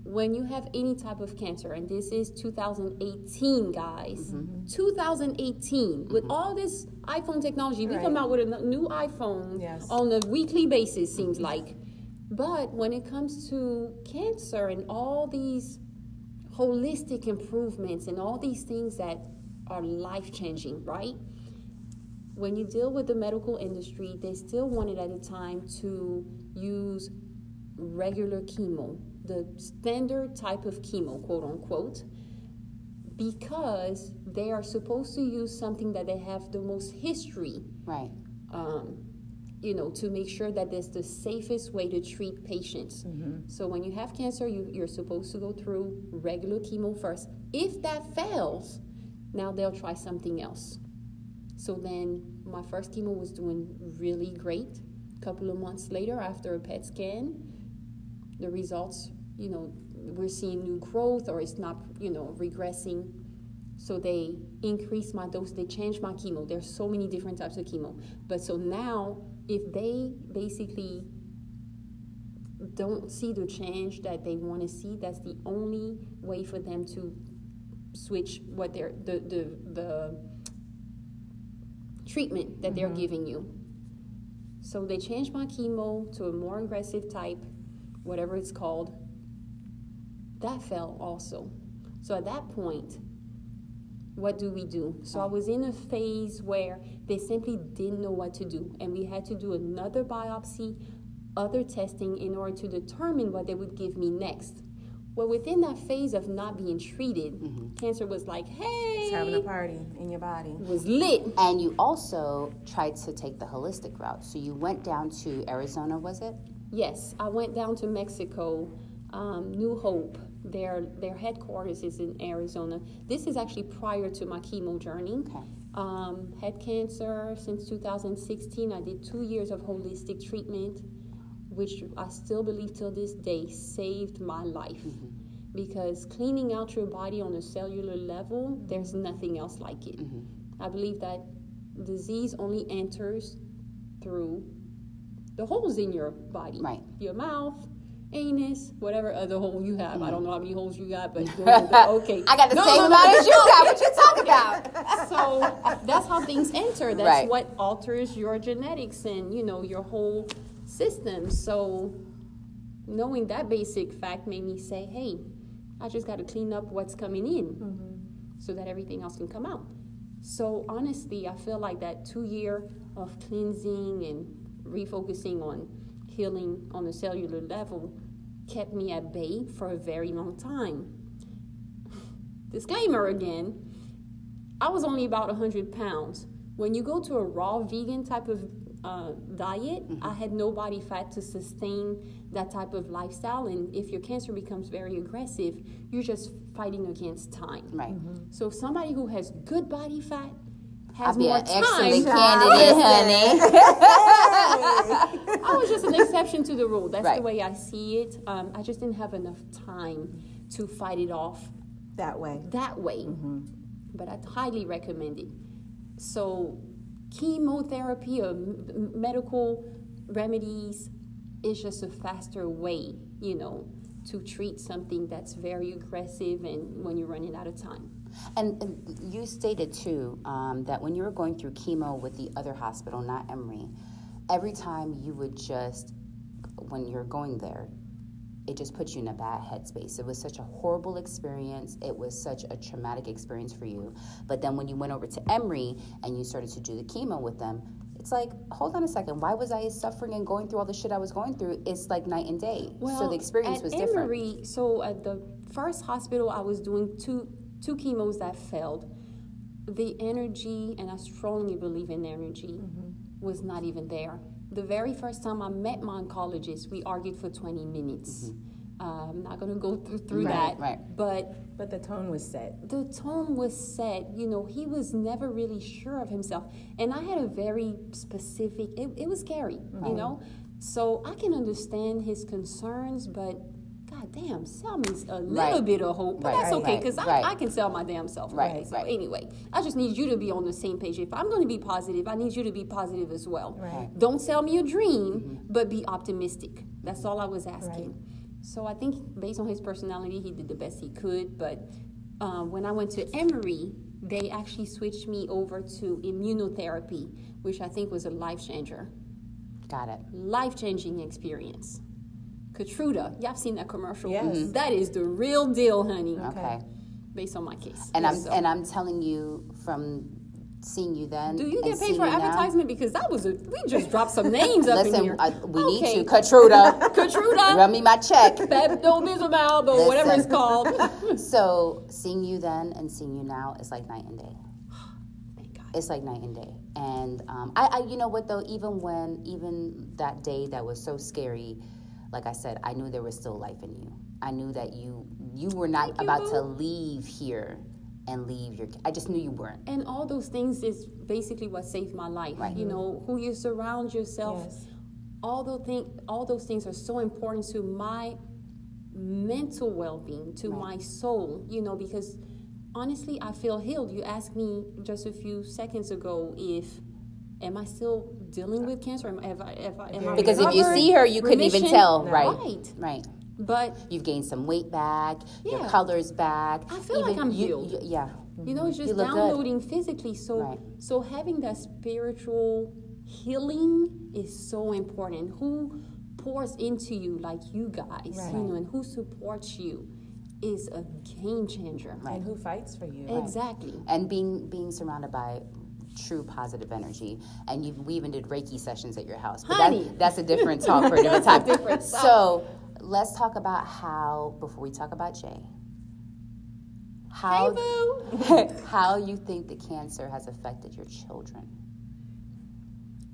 when you have any type of cancer, and this is 2018, guys, mm-hmm. 2018, with mm-hmm. all this iPhone technology, we come out with a new iPhone Yes. on a weekly basis, seems mm-hmm. like. But when it comes to cancer and all these holistic improvements and all these things that are life changing, right? when you deal with the medical industry, they still wanted at the time to use regular chemo, the standard type of chemo, quote unquote, because they are supposed to use something that they have the most history, Right. um, you know, to make sure that that's the safest way to treat patients. Mm-hmm. So when you have cancer, you, you're supposed to go through regular chemo first. If that fails, now they'll try something else. So then my first chemo was doing really great. A couple of months later, after a PET scan, the results, you know, we're seeing new growth or it's not, you know, regressing. So they increased my dose, they changed my chemo. There's so many different types of chemo. But so now, if they basically don't see the change that they want to see, that's the only way for them to switch what they're the the, the treatment that they're mm-hmm. giving you. So they changed my chemo to a more aggressive type, whatever it's called. That fell also. So at that point, what do we do? So I was in a phase where they simply didn't know what to do, and we had to do another biopsy, other testing in order to determine what they would give me next. Well, within that phase of not being treated, cancer was like, hey, It's having a party in your body. it was lit. And you also tried to take the holistic route. So you went down to Arizona, was it? Yes, I went down to Mexico, um, New Hope. Their their headquarters is in Arizona. This is actually prior to my chemo journey. Okay. Um, had cancer since 2016. I did two years of holistic treatment, which I still believe till this day saved my life. Because cleaning out your body on a cellular level, there's nothing else like it. I believe that disease only enters through the holes in your body. Right. Your mouth, anus, whatever other hole you have. I don't know how many holes you got, but those Mm-hmm. are the- okay. I got the No, same no, amount no, as you got. What you talking about? so that's how things enter. That's Right. what alters your genetics and you know your whole system. So knowing that basic fact made me say, "Hey, I just got to clean up what's coming in, so that everything else can come out." So honestly, I feel like that two year of cleansing and refocusing on healing on a cellular level kept me at bay for a very long time. Disclaimer again, I was only about 100 pounds. When you go to a raw vegan type of uh, diet, I had no body fat to sustain that type of lifestyle. And if your cancer becomes very aggressive, you're just fighting against time. Right. So, somebody who has good body fat has I'll be more an time. excellent candidate, honey. I was just an exception to the rule. That's Right. the way I see it. Um, I just didn't have enough time to fight it off That way. that way. But I'd highly recommend it. So, chemotherapy or m- m- medical remedies is just a faster way, you know, to treat something that's very aggressive and when you're running out of time. And, and you stated too um, that when you were going through chemo with the other hospital, not Emory, every time you would just, when you're going there, it just puts you in a bad headspace. It was such a horrible experience. It was such a traumatic experience for you. But then when you went over to Emory and you started to do the chemo with them, it's like, hold on a second. Why was I suffering and going through all the shit I was going through? It's like night and day. so the experience was different. Emory, so at the first hospital, I was doing two two chemos that failed. The energy, and I strongly believe in energy, Mm-hmm. was not even there. The very first time I met my oncologist, we argued for 20 minutes. Uh, I'm not going to go through, through Mm-hmm. Right, that, right. but But the tone was set. the tone was set. You know, he was never really sure of himself. And I had a very specific, it, it was scary, you know? So I can understand his concerns, but God damn, sell me a little Right. bit of hope. But Right, that's okay, because right. I, I can sell my damn self. Right, okay? So right. anyway, I just need you to be on the same page. If I'm going to be positive, I need you to be positive as well. Right. Don't sell me a dream, Mm-hmm. but be optimistic. That's all I was asking. So I think based on his personality, he did the best he could. But um, when I went to Emory, they actually switched me over to immunotherapy, which I think was a life changer, Got it. life changing experience. Keytruda, y'all seen that commercial? Yes. Mhm. That is the real deal, honey. Okay. Based on my case. And I'm So- and I'm telling you from seeing you then. do you and get paid for you now- advertisement? Because that was a we just dropped some names up in Listen, here. I, we Okay. need to. Keytruda, Keytruda. run me my check. Pepto Bismol, or whatever it's called. So seeing you then and seeing you now is like night and day. Thank God. It's like night and day. And um, I, I, you know what though, even when, even that day that was so scary, like I said, I knew there was still life in you. I knew that you, you were not Thank you, about to leave here and leave your. I just knew you weren't. And all those things is basically what saved my life. Right. You know, who you surround yourself. Yes. All those thing, all those things are so important to my mental well-being, to my soul. You know, because honestly, I feel healed. You asked me just a few seconds ago if am I still dealing with cancer? Am, have I, have I, am I Because if you see her, you couldn't even Remission? tell, right? Right. Right. But You've gained some weight back. Your Yeah. color's back. I feel like I'm you- healed. you- yeah. You know, it's You just look good. downloading physically. So, Right. so having that spiritual healing is so important. Who pours into you like you guys, Right. you know, and who supports you is a game changer. And who fights for you? Exactly. and being being surrounded by true positive energy. And you we even did reiki sessions at your house. But Honey. that, that's a different talk for a different time. different so let's talk about how before we talk about jay how Hey, how you think the cancer has affected your children.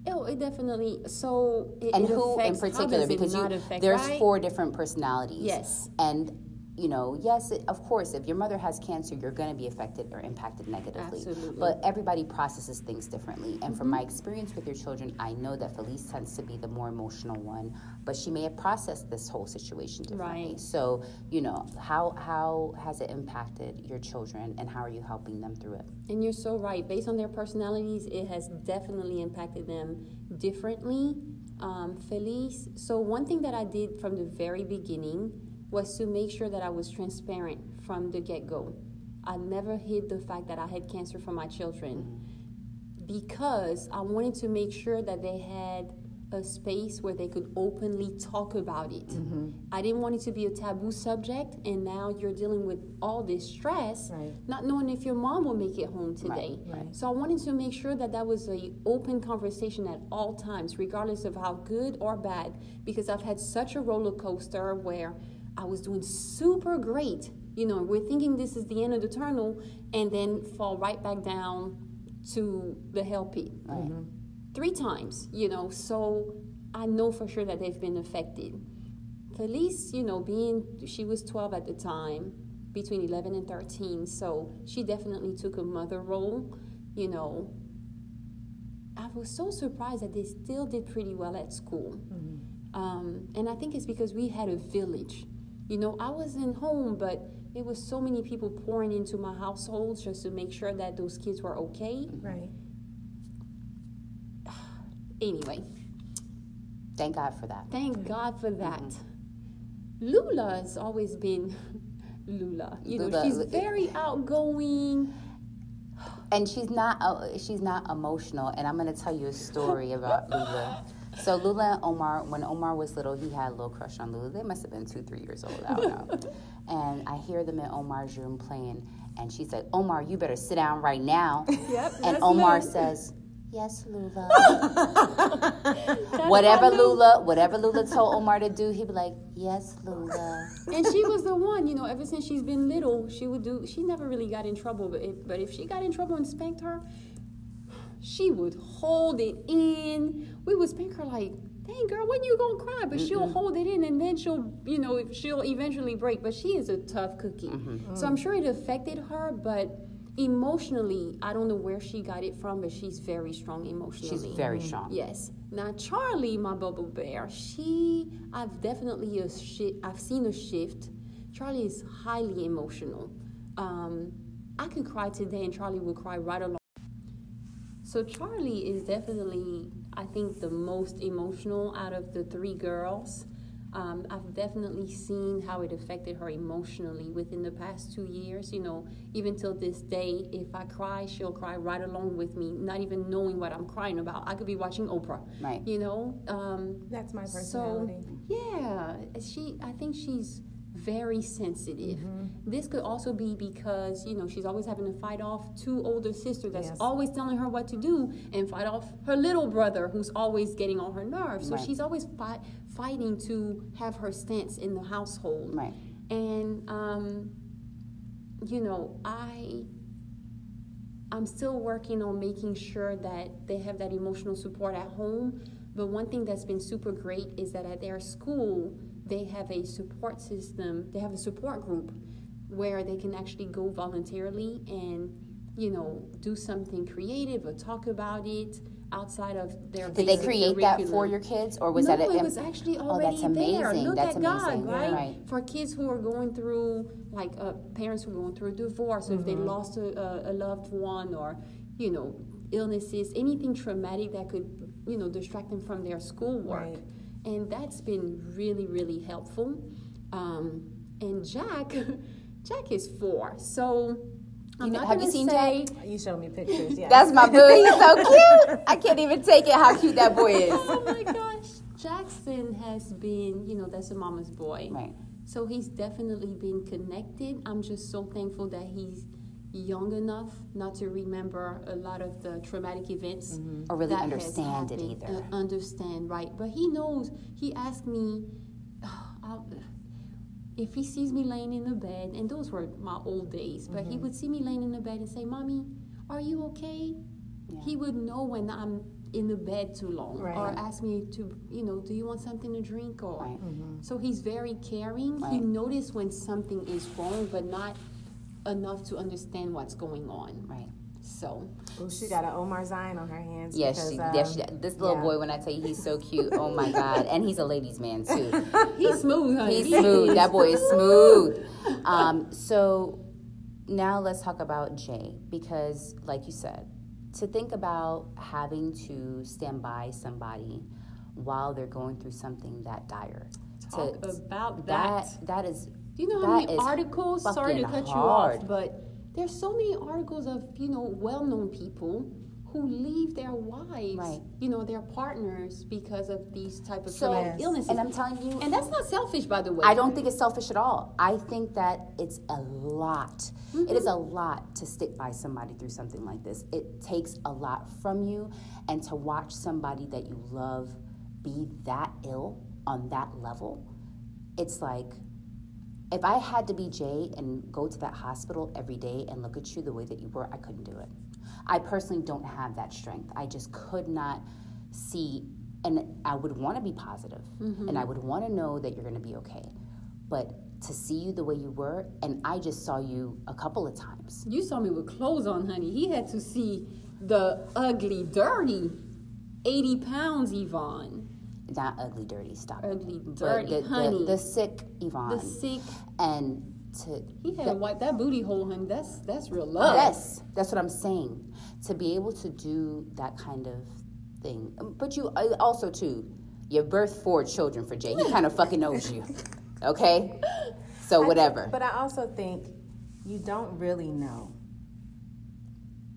Oh, it definitely. So, it, and it who in particular? because you there's four different personalities. Yes. and you know, yes, it, of course, if your mother has cancer, you're going to be affected or impacted negatively. Absolutely. But everybody processes things differently. And from my experience with your children, I know that Felice tends to be the more emotional one, but she may have processed this whole situation differently. Right. So, you know, how how has it impacted your children and how are you helping them through it? And you're so right. Based on their personalities, it has definitely impacted them differently. Um, Felice, so one thing that I did from the very beginning was to make sure that I was transparent from the get go. I never hid the fact that I had cancer for my children because I wanted to make sure that they had a space where they could openly talk about it. Mm-hmm. I didn't want it to be a taboo subject, and now you're dealing with all this stress, Right. not knowing if your mom will make it home today. right. So I wanted to make sure that that was a open conversation at all times, regardless of how good or bad, because I've had such a roller coaster where I was doing super great. You know, we're thinking this is the end of the tunnel, and then fall right back down to the hell pit three times, you know, so I know for sure that they've been affected. Felice, you know, being she was 12 at the time, between 11 and 13, so she definitely took a mother role, you know. I was so surprised that they still did pretty well at school. Um, and I think it's because we had a village. You know, I wasn't home, but it was so many people pouring into my household just to make sure that those kids were okay. Right. Anyway, Thank God for that. Thank God for that. Lula has always been Lula. You know, Lula- she's very outgoing. and she's not uh, she's not emotional and i'm going to tell you a story about lula so lula and omar when omar was little he had a little crush on lula. They must have been two three years old i don't know. And i hear them in omar's room playing and she said omar you better sit down right now. Yep. and omar says yes lula. Whatever lula whatever lula told omar to do he'd be like yes lula. And she was the one, you know, ever since she's been little, she would do, she never really got in trouble, but if, but if she got in trouble and spanked her, she would hold it in. We would spank her like, dang girl, when you gonna cry? But she'll hold it in and then she'll, you know, she'll eventually break. But she is a tough cookie. So I'm sure it affected her, but emotionally, I don't know where she got it from, but she's very strong emotionally. she's very strong Yes. Now Charlie, my bubble bear, she I've definitely a shi I've seen a shift. Charlie is highly emotional. Um, I could cry today, and Charlie would cry right along. So Charlie is definitely, I think, the most emotional out of the three girls. Um, I've definitely seen how it affected her emotionally within the past two years. You know, even till this day, if I cry, she'll cry right along with me, not even knowing what I'm crying about. I could be watching Oprah. Right. You know. Um, That's my personality. so yeah, she. I think she's very sensitive. This could also be because you know she's always having to fight off two older sisters that's Yes. always telling her what to do, and fight off her little brother who's always getting on her nerves. So Right. she's always fight, fighting to have her stance in the household. right And um, you know, I I'm still working on making sure that they have that emotional support at home. But one thing that's been super great is that at their school, they have a support system, they have a support group where they can actually go voluntarily and, you know, do something creative or talk about it outside of their did they create that for your kids or was no, that a, it was actually already oh that's amazing there. Look that's at amazing God, right? right For kids who are going through, like uh, parents who are going through a divorce, or if they lost a, a, a loved one, or you know, illnesses, anything traumatic that could, you know, distract them from their schoolwork, Right. And that's been really, really helpful. Um, and Jack, Jack is four, so. I'm You- not have you seen say, You showed me pictures. Yeah. That's my boo. He's so cute. I can't even take it how cute that boy is. oh my gosh. Jackson has been, you know, that's a mama's boy. Right. So he's definitely been connected. I'm just so thankful that he's young enough not to remember a lot of the traumatic events Or really understand it either. Uh, understand, right? But he knows. He asked me, I'll, if he sees me laying in the bed, and those were my old days, but Mm-hmm. he would see me laying in the bed and say, "Mommy, are you okay?" He would know when I'm in the bed too long Right. or ask me to you know do you want something to drink or Right. so he's very caring he Right. notices when something is wrong but not enough to understand what's going on Right. so Oh, she got an Omar Zion on her hands. Yes, because, she, um, yes, she, this little yeah. boy. When I tell you he's so cute, oh my god, and he's a ladies' man too. he's smooth honey. He's smooth. That boy is smooth. Um, so now let's talk about Jay because, like you said, to think about having to stand by somebody while they're going through something that dire. Talk to, about that that. that is. Do you know how that many articles? Sorry to cut hard. you off, but there's so many articles of you know well-known people who leave their wives, Right. you know, their partners because of these type of So, chronic illnesses. and I'm telling you, And that's not selfish, by the way. I don't think it's selfish at all. I think that it's a lot. It is a Mm-hmm. lot to stick by somebody through something like this. It takes a lot from you, and to watch somebody that you love be that ill on that level, it's like if I had to be Jay and go to that hospital every day and look at you the way that you were, I couldn't do it. I personally don't have that strength. I just could not see, and I would want to be positive, mm-hmm. and I would want to know that you're going to be okay. But to see you the way you were, and I just saw you a couple of times. You saw me with clothes on, honey. He had to see the ugly, dirty, 80 pounds, Yvonne. Not ugly, dirty, stop. Ugly, But dirty, the, the- honey. The, sick Yvonne. The sick. and to He had to wipe that booty hole, honey. That's that's real love. Yes, that's what I'm saying. To be able to do that kind of thing, but you uh, also too, you birthed four children for Jay. He kind of fucking knows you, okay? So whatever. But I also think you don't really know.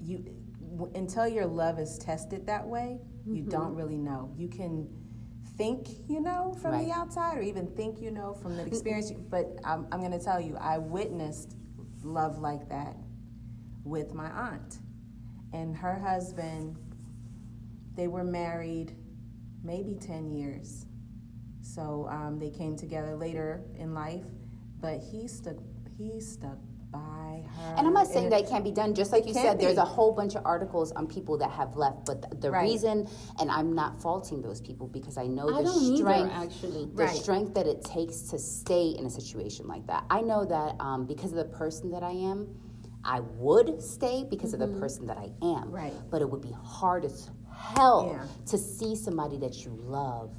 You until your love is tested that way, you Mm-hmm. don't really know. You can think you know from Right. the outside, or even think you know from the experience. But I'm, I'm going to tell you, I witnessed love like that with my aunt and her husband. They were married maybe 10 years. So um, they came together later in life, but he stuck he stuck by her. And I'm not saying that it can't be done. Just like you said, there's a whole bunch of articles on people that have left. But the, the Right. reason, and I'm not faulting those people because I know I the don't either, strength, actually. the Right. strength that it takes to stay in a situation like that. I know that um, because of the person that I am, I would stay because of the person that I am. Mm-hmm. Right. But it would be hard as hell Yeah. to see somebody that you love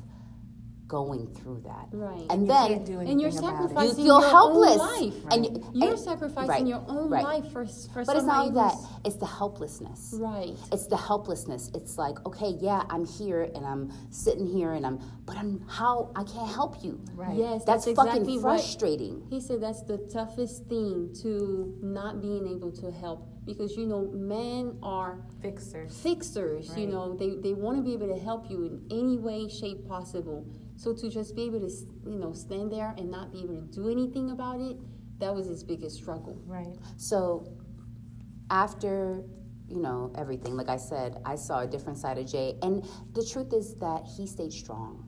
going through that. Right. And, you then can't do And you're anything about it. sacrificing You feel your helpless. own life. And you- You're and- sacrificing right, your own right. life for, for But it's not somebody that, it's the helplessness. Right. It's the helplessness. It's like, okay, yeah, I'm here and I'm sitting here and I'm, but I'm how I can't help you. Right. Yes, That's, that's, fucking exactly right. frustrating. He said that's the toughest thing to not being able to help because you know men are Fixers. fixers. You know they, they want to be able to help you in any way, shape possible. So to just be able to you know stand there and not be able to do anything about it, that was his biggest struggle. Right. So after you know everything, like I said, I saw a different side of Jay, and the truth is that he stayed strong,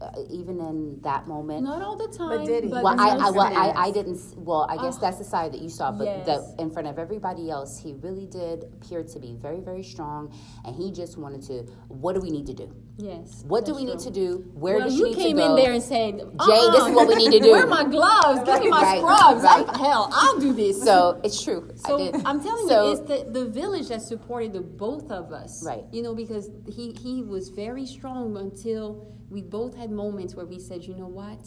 Uh, even in that moment. Not all the time, But did he? but well, I, I, well, I. I didn't. Well, I guess that's the side that you saw, but Yes. the, in front of everybody else, he really did appear to be very, very strong, and he just wanted to. What do we need to do? Yes. What do we need to do? Where well, does you came in there and said, Jay, this is what we need to do. Where are my gloves? Give me my Right, scrubs. right. I'm- hell, I'll do this. so it's true. So I. I'm telling So- you, it's the, the village that supported the both of us. Right. You know, because he, he was very strong until we both had moments where we said, you know what?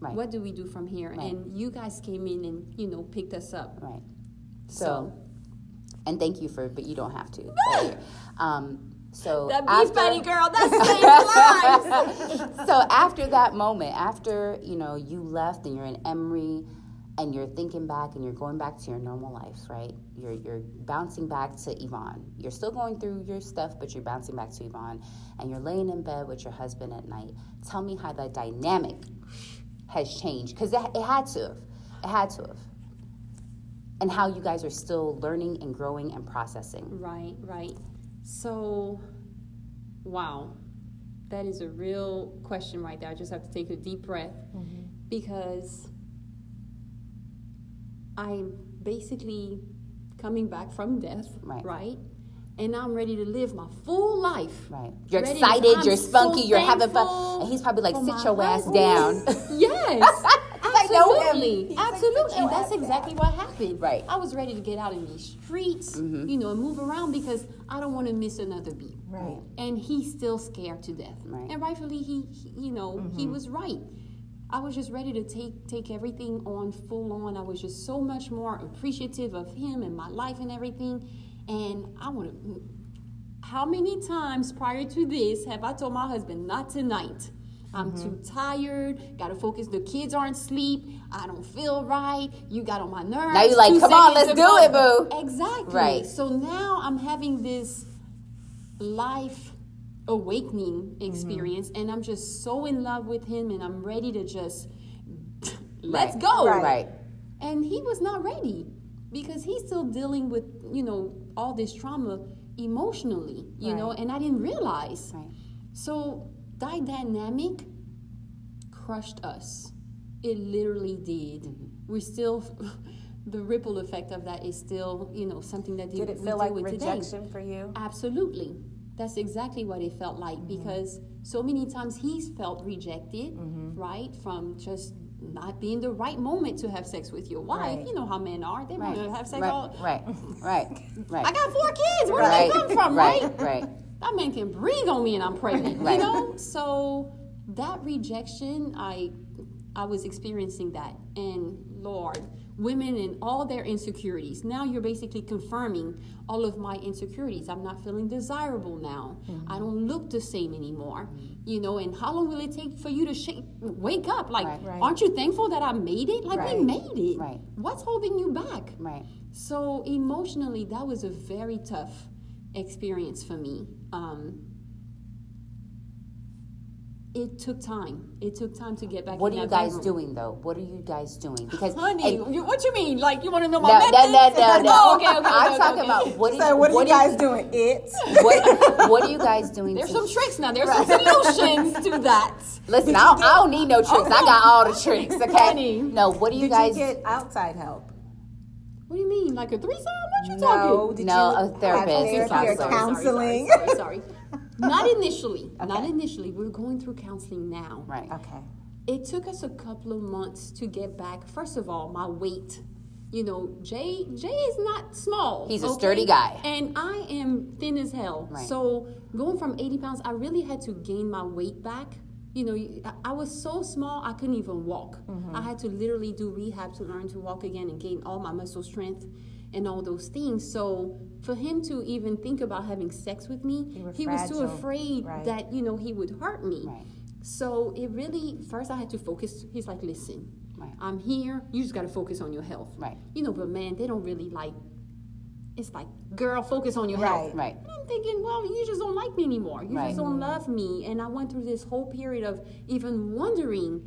Right. What do we do from here? Right. And you guys came in and, you know, picked us up. Right. So, So- and thank you for, but you don't have to. Um, so That beef after- patty girl, that saved lives. so after that moment, after you know you left and you're in Emory, and you're thinking back and you're going back to your normal life, right? You're you're bouncing back to Yvonne. You're still going through your stuff, but you're bouncing back to Yvonne, and you're laying in bed with your husband at night. Tell me how that dynamic has changed, because it, it had to have, it had to have, and how you guys are still learning and growing and processing. Right, right. So, wow, that is a real question right there. I just have to take a deep breath mm-hmm. because I'm basically coming back from death, Right. right? And I'm ready to live my full life. Right. You're Ready- excited, you're spunky, so you're having fun. And he's probably like, sit your ass down. Yes. Absolutely. Like, Absolutely. And that's exactly what happened. Right. Mm-hmm. I was ready to get out in these streets, you know, and move around because I don't want to miss another beat. Right. And he's still scared to death. Right. And rightfully, he, he- you know, he was right. I was just ready to take take everything on full on. I was just so much more appreciative of him and my life and everything. And I want to. How many times prior to this have I told my husband, not tonight? I'm too mm-hmm. tired. Got to focus. The kids aren't asleep. I don't feel right. You got on my nerves. Now you're like, Two "Come on, let's do it, boo. Exactly. Right. So now I'm having this life awakening experience, mm-hmm. and I'm just so in love with him, and I'm ready to just let's Right. go. Right. Right. And he was not ready because he's still dealing with you know all this trauma emotionally, you know, and I didn't realize. Right. So that dynamic crushed us. It literally did. Mm-hmm. We're still. The ripple effect of that is still, you know, something that Did it we feel like with today. rejection for you? Absolutely. That's exactly what it felt like Mm-hmm. because so many times he's felt rejected, Mm-hmm. right? From just not being the right moment to have sex with your wife. Right. You know how men are. They Right. want to have sex Right. all. Right. Right. Right. I got four kids. Where right. did they come from, right? Right. Right. That man can breathe on me and I'm pregnant. Right. You know? So that rejection, I I was experiencing that. And Lord, women and all their insecurities. Now you're basically confirming all of my insecurities. I'm not feeling desirable now. Mm-hmm. I don't look the same anymore. You know, and how long will it take for you to shake, wake up? Like, Right. Right. aren't you thankful that I made it? Like, Right. we made it. Right. What's holding you back? Right. So emotionally, that was a very tough experience for me. Um, it took time. It took time to get back. What in are you guys bedroom. doing though? What are you guys doing? Because Honey, and- you, what you mean? Like you want to know my no, methods? no, no, no. oh, okay, okay, okay, I'm okay, talking okay. about what is So what are you do guys doing? It. what, what are you guys doing? There's to- some tricks now. There's some solutions to that. Listen, I don't, I don't need no tricks. I got all the tricks. Okay. Honey. No, what do you Did guys? you get outside help? What do you mean? Like a threesome? What you No. talking? Did No, you a therapist, have therapy. Sorry, counseling? Sorry, sorry, sorry, sorry. Not initially. Not initially. We're going through counseling now. right. Okay. It took us a couple of months to get back. First of all, my weight. You know, Jay Jay is not small. He's a sturdy guy. And I am thin as hell. Right. So going from 80 pounds, I really had to gain my weight back. You know, I- I was so small I couldn't even walk. Mm-hmm. I had to literally do rehab to learn to walk again and gain all my muscle strength and all those things. So for him to even think about having sex with me, he was too afraid Right. that you know he would hurt me. Right. So it really first I had to focus. He's like, listen, Right. I'm here. You just got to focus on your health. Right. You know, but man, they don't really like. It's like, girl, focus on your Right. health. Right. And I'm thinking, well, you just don't like me anymore. You Right. just don't love me. And I went through this whole period of even wondering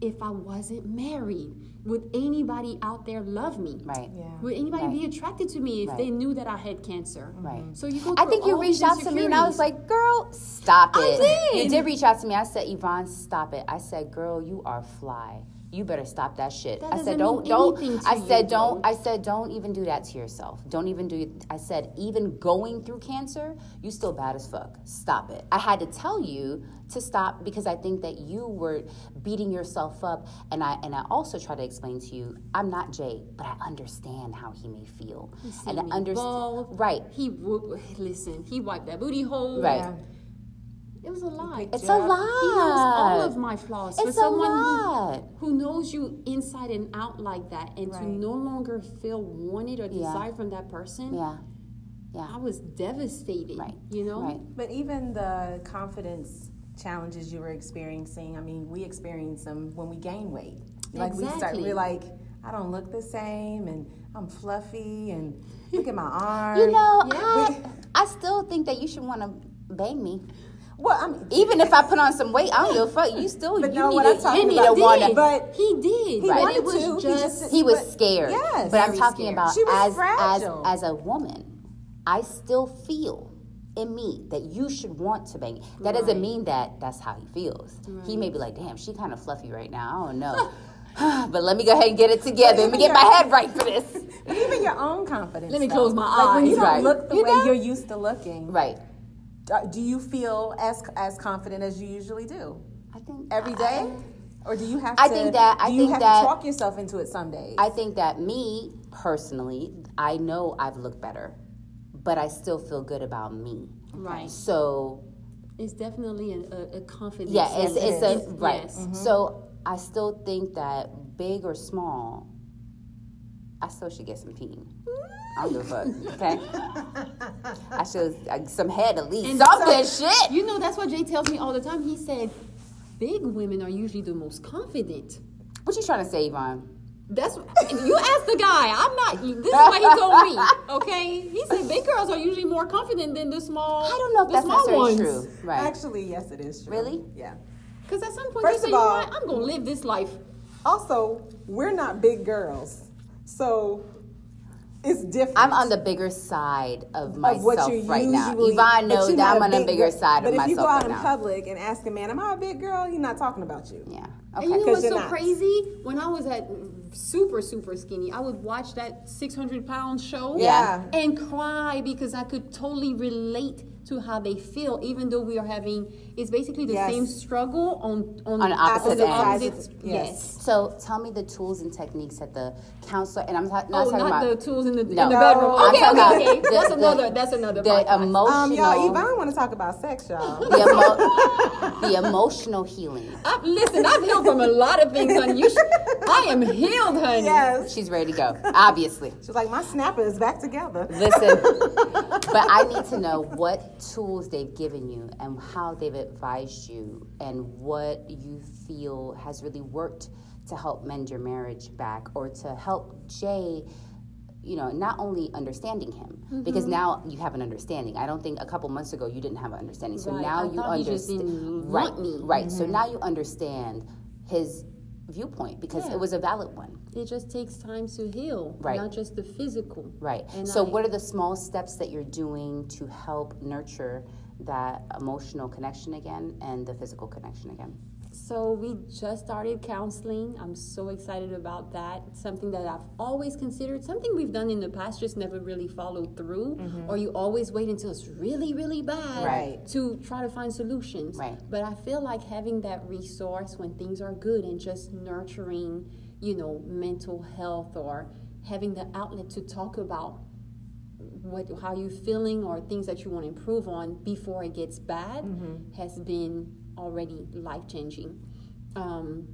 if I wasn't married, would anybody out there love me? Right. Yeah. Would anybody Right. be attracted to me if Right. they knew that I had cancer? Right. Mm-hmm. So you go. I think you reached out to me and I was like, girl, stop it." I it. did. You did reach out to me. I said, Yvonne, stop it. I said, girl, you are fly. You better stop that shit. That I said, don't, don't. I you, said, don't. I said, don't even do that to yourself. Don't even do. I said, even going through cancer, you still bad as fuck. Stop it. I had to tell you to stop because I think that you were beating yourself up, and I and I also try to explain to you, I'm not Jay, but I understand how he may feel, and I understand. Right. He would listen. He wiped that booty hole. Right. Yeah. It was a lie. It's you a up. lot. He knows all of my flaws. It's a someone lot. Who, who knows you inside and out like that, and to no longer feel wanted or Yeah. desired from that person, Yeah. Yeah. I was devastated. Right. You know. Right. But even the confidence challenges you were experiencing, I mean, we experience them when we gain weight. Like we start, we're like, I don't look the same, and I'm fluffy, and look at my arm. You know, Yeah. I, I still think that you should want to bang me. Well, I mean, Even if I put on some weight, I don't give a fuck. You still, But you no, need what to, I'm talking you need about- to want did. to. But he did. he but wanted it was to, he just. just- He was But- scared. yes. but I'm talking scared. about She was as as as a woman, I still feel in me that you should want to bang. That doesn't mean that that's how he feels. He may be like, damn, she kind of fluffy right now. I don't know. but let me go ahead and get it together. Let me get my head right for this. Even your own confidence. Let me though. close my like, When you don't Right. look the You way know? you're used to looking, Right. Uh, do you feel as as confident as you usually do I think every day, or do you have? I to, think that- I think that- to talk yourself into it some days. I think that me personally, I know I've looked better, but I still feel good about me. Right. So It's definitely a, a, a confidence. yeah, it's it's it a is. right. Yes. So I still think that big or small, I still should get some peen. I don't give a fuck. Okay. I should like, some head at least. And some so- shit. You know, that's what Jay tells me all the time. He said, big women are usually the most confident. What you trying to say, Yvonne? That's you ask the guy. I'm not. This is what he told me. Okay, he said big girls are usually more confident than the small. I don't know if that's small necessarily ones. true. Right. Actually, yes, it is true. Really? Yeah. Because at some point First you of say, you know what? I'm gonna live this life. Also, we're not big girls, so it's different. I'm on the bigger side of myself of what you right now. usually- Yvonne but knows you're that I'm on the bigger girl. side but of myself But if you go out right in now. public and ask a man, "Am I a big girl?" He's not talking about you. Yeah. And you know 'Cause what's so not. crazy? When I was at super super skinny, I would watch that 600 pound show. Yeah. And cry because I could totally relate to how they feel, even though we are having. It's basically the Yes. same struggle on on, On opposite the ends. opposite- Yes. Yes. So tell me the tools and techniques that the counselor and I'm not, not Oh, talking not about the tools in the, No. in the bedroom. No. Okay, okay, okay. about That's the- another. that's another. the podcast. emotional Um, y'all, Yvonne want to talk about sex, y'all. the, emo- the emotional healing. I, listen, I've healed from a lot of things, honey. You should, I am healed, honey. yes. She's ready to go. Obviously. She's like, my snapper is back together. Listen, but I need to know what tools they've given you and how they've advised you and what you feel has really worked to help mend your marriage back or to help Jay, you know, not only understanding him, because Mm-hmm. now you have an understanding. I don't think a couple months ago you didn't have an understanding. So Right. now I you thought he just understand. Right, right. So now you understand his viewpoint because Yeah. it was a valid one. It just takes time to heal, Right. not just the physical. Right. And so, I- what are the small steps that you're doing to help nurture that emotional connection again and the physical connection again? So we just started counseling. I'm so excited about that. It's something that I've always considered, something we've done in the past, just never really followed through. Or you always wait until it's really, really bad Mm-hmm. Right. to try to find solutions. Right. But I feel like having that resource when things are good and just nurturing, you know, mental health or having the outlet to talk about what how you're feeling or things that you want to improve on before it gets bad has been already life changing. Um,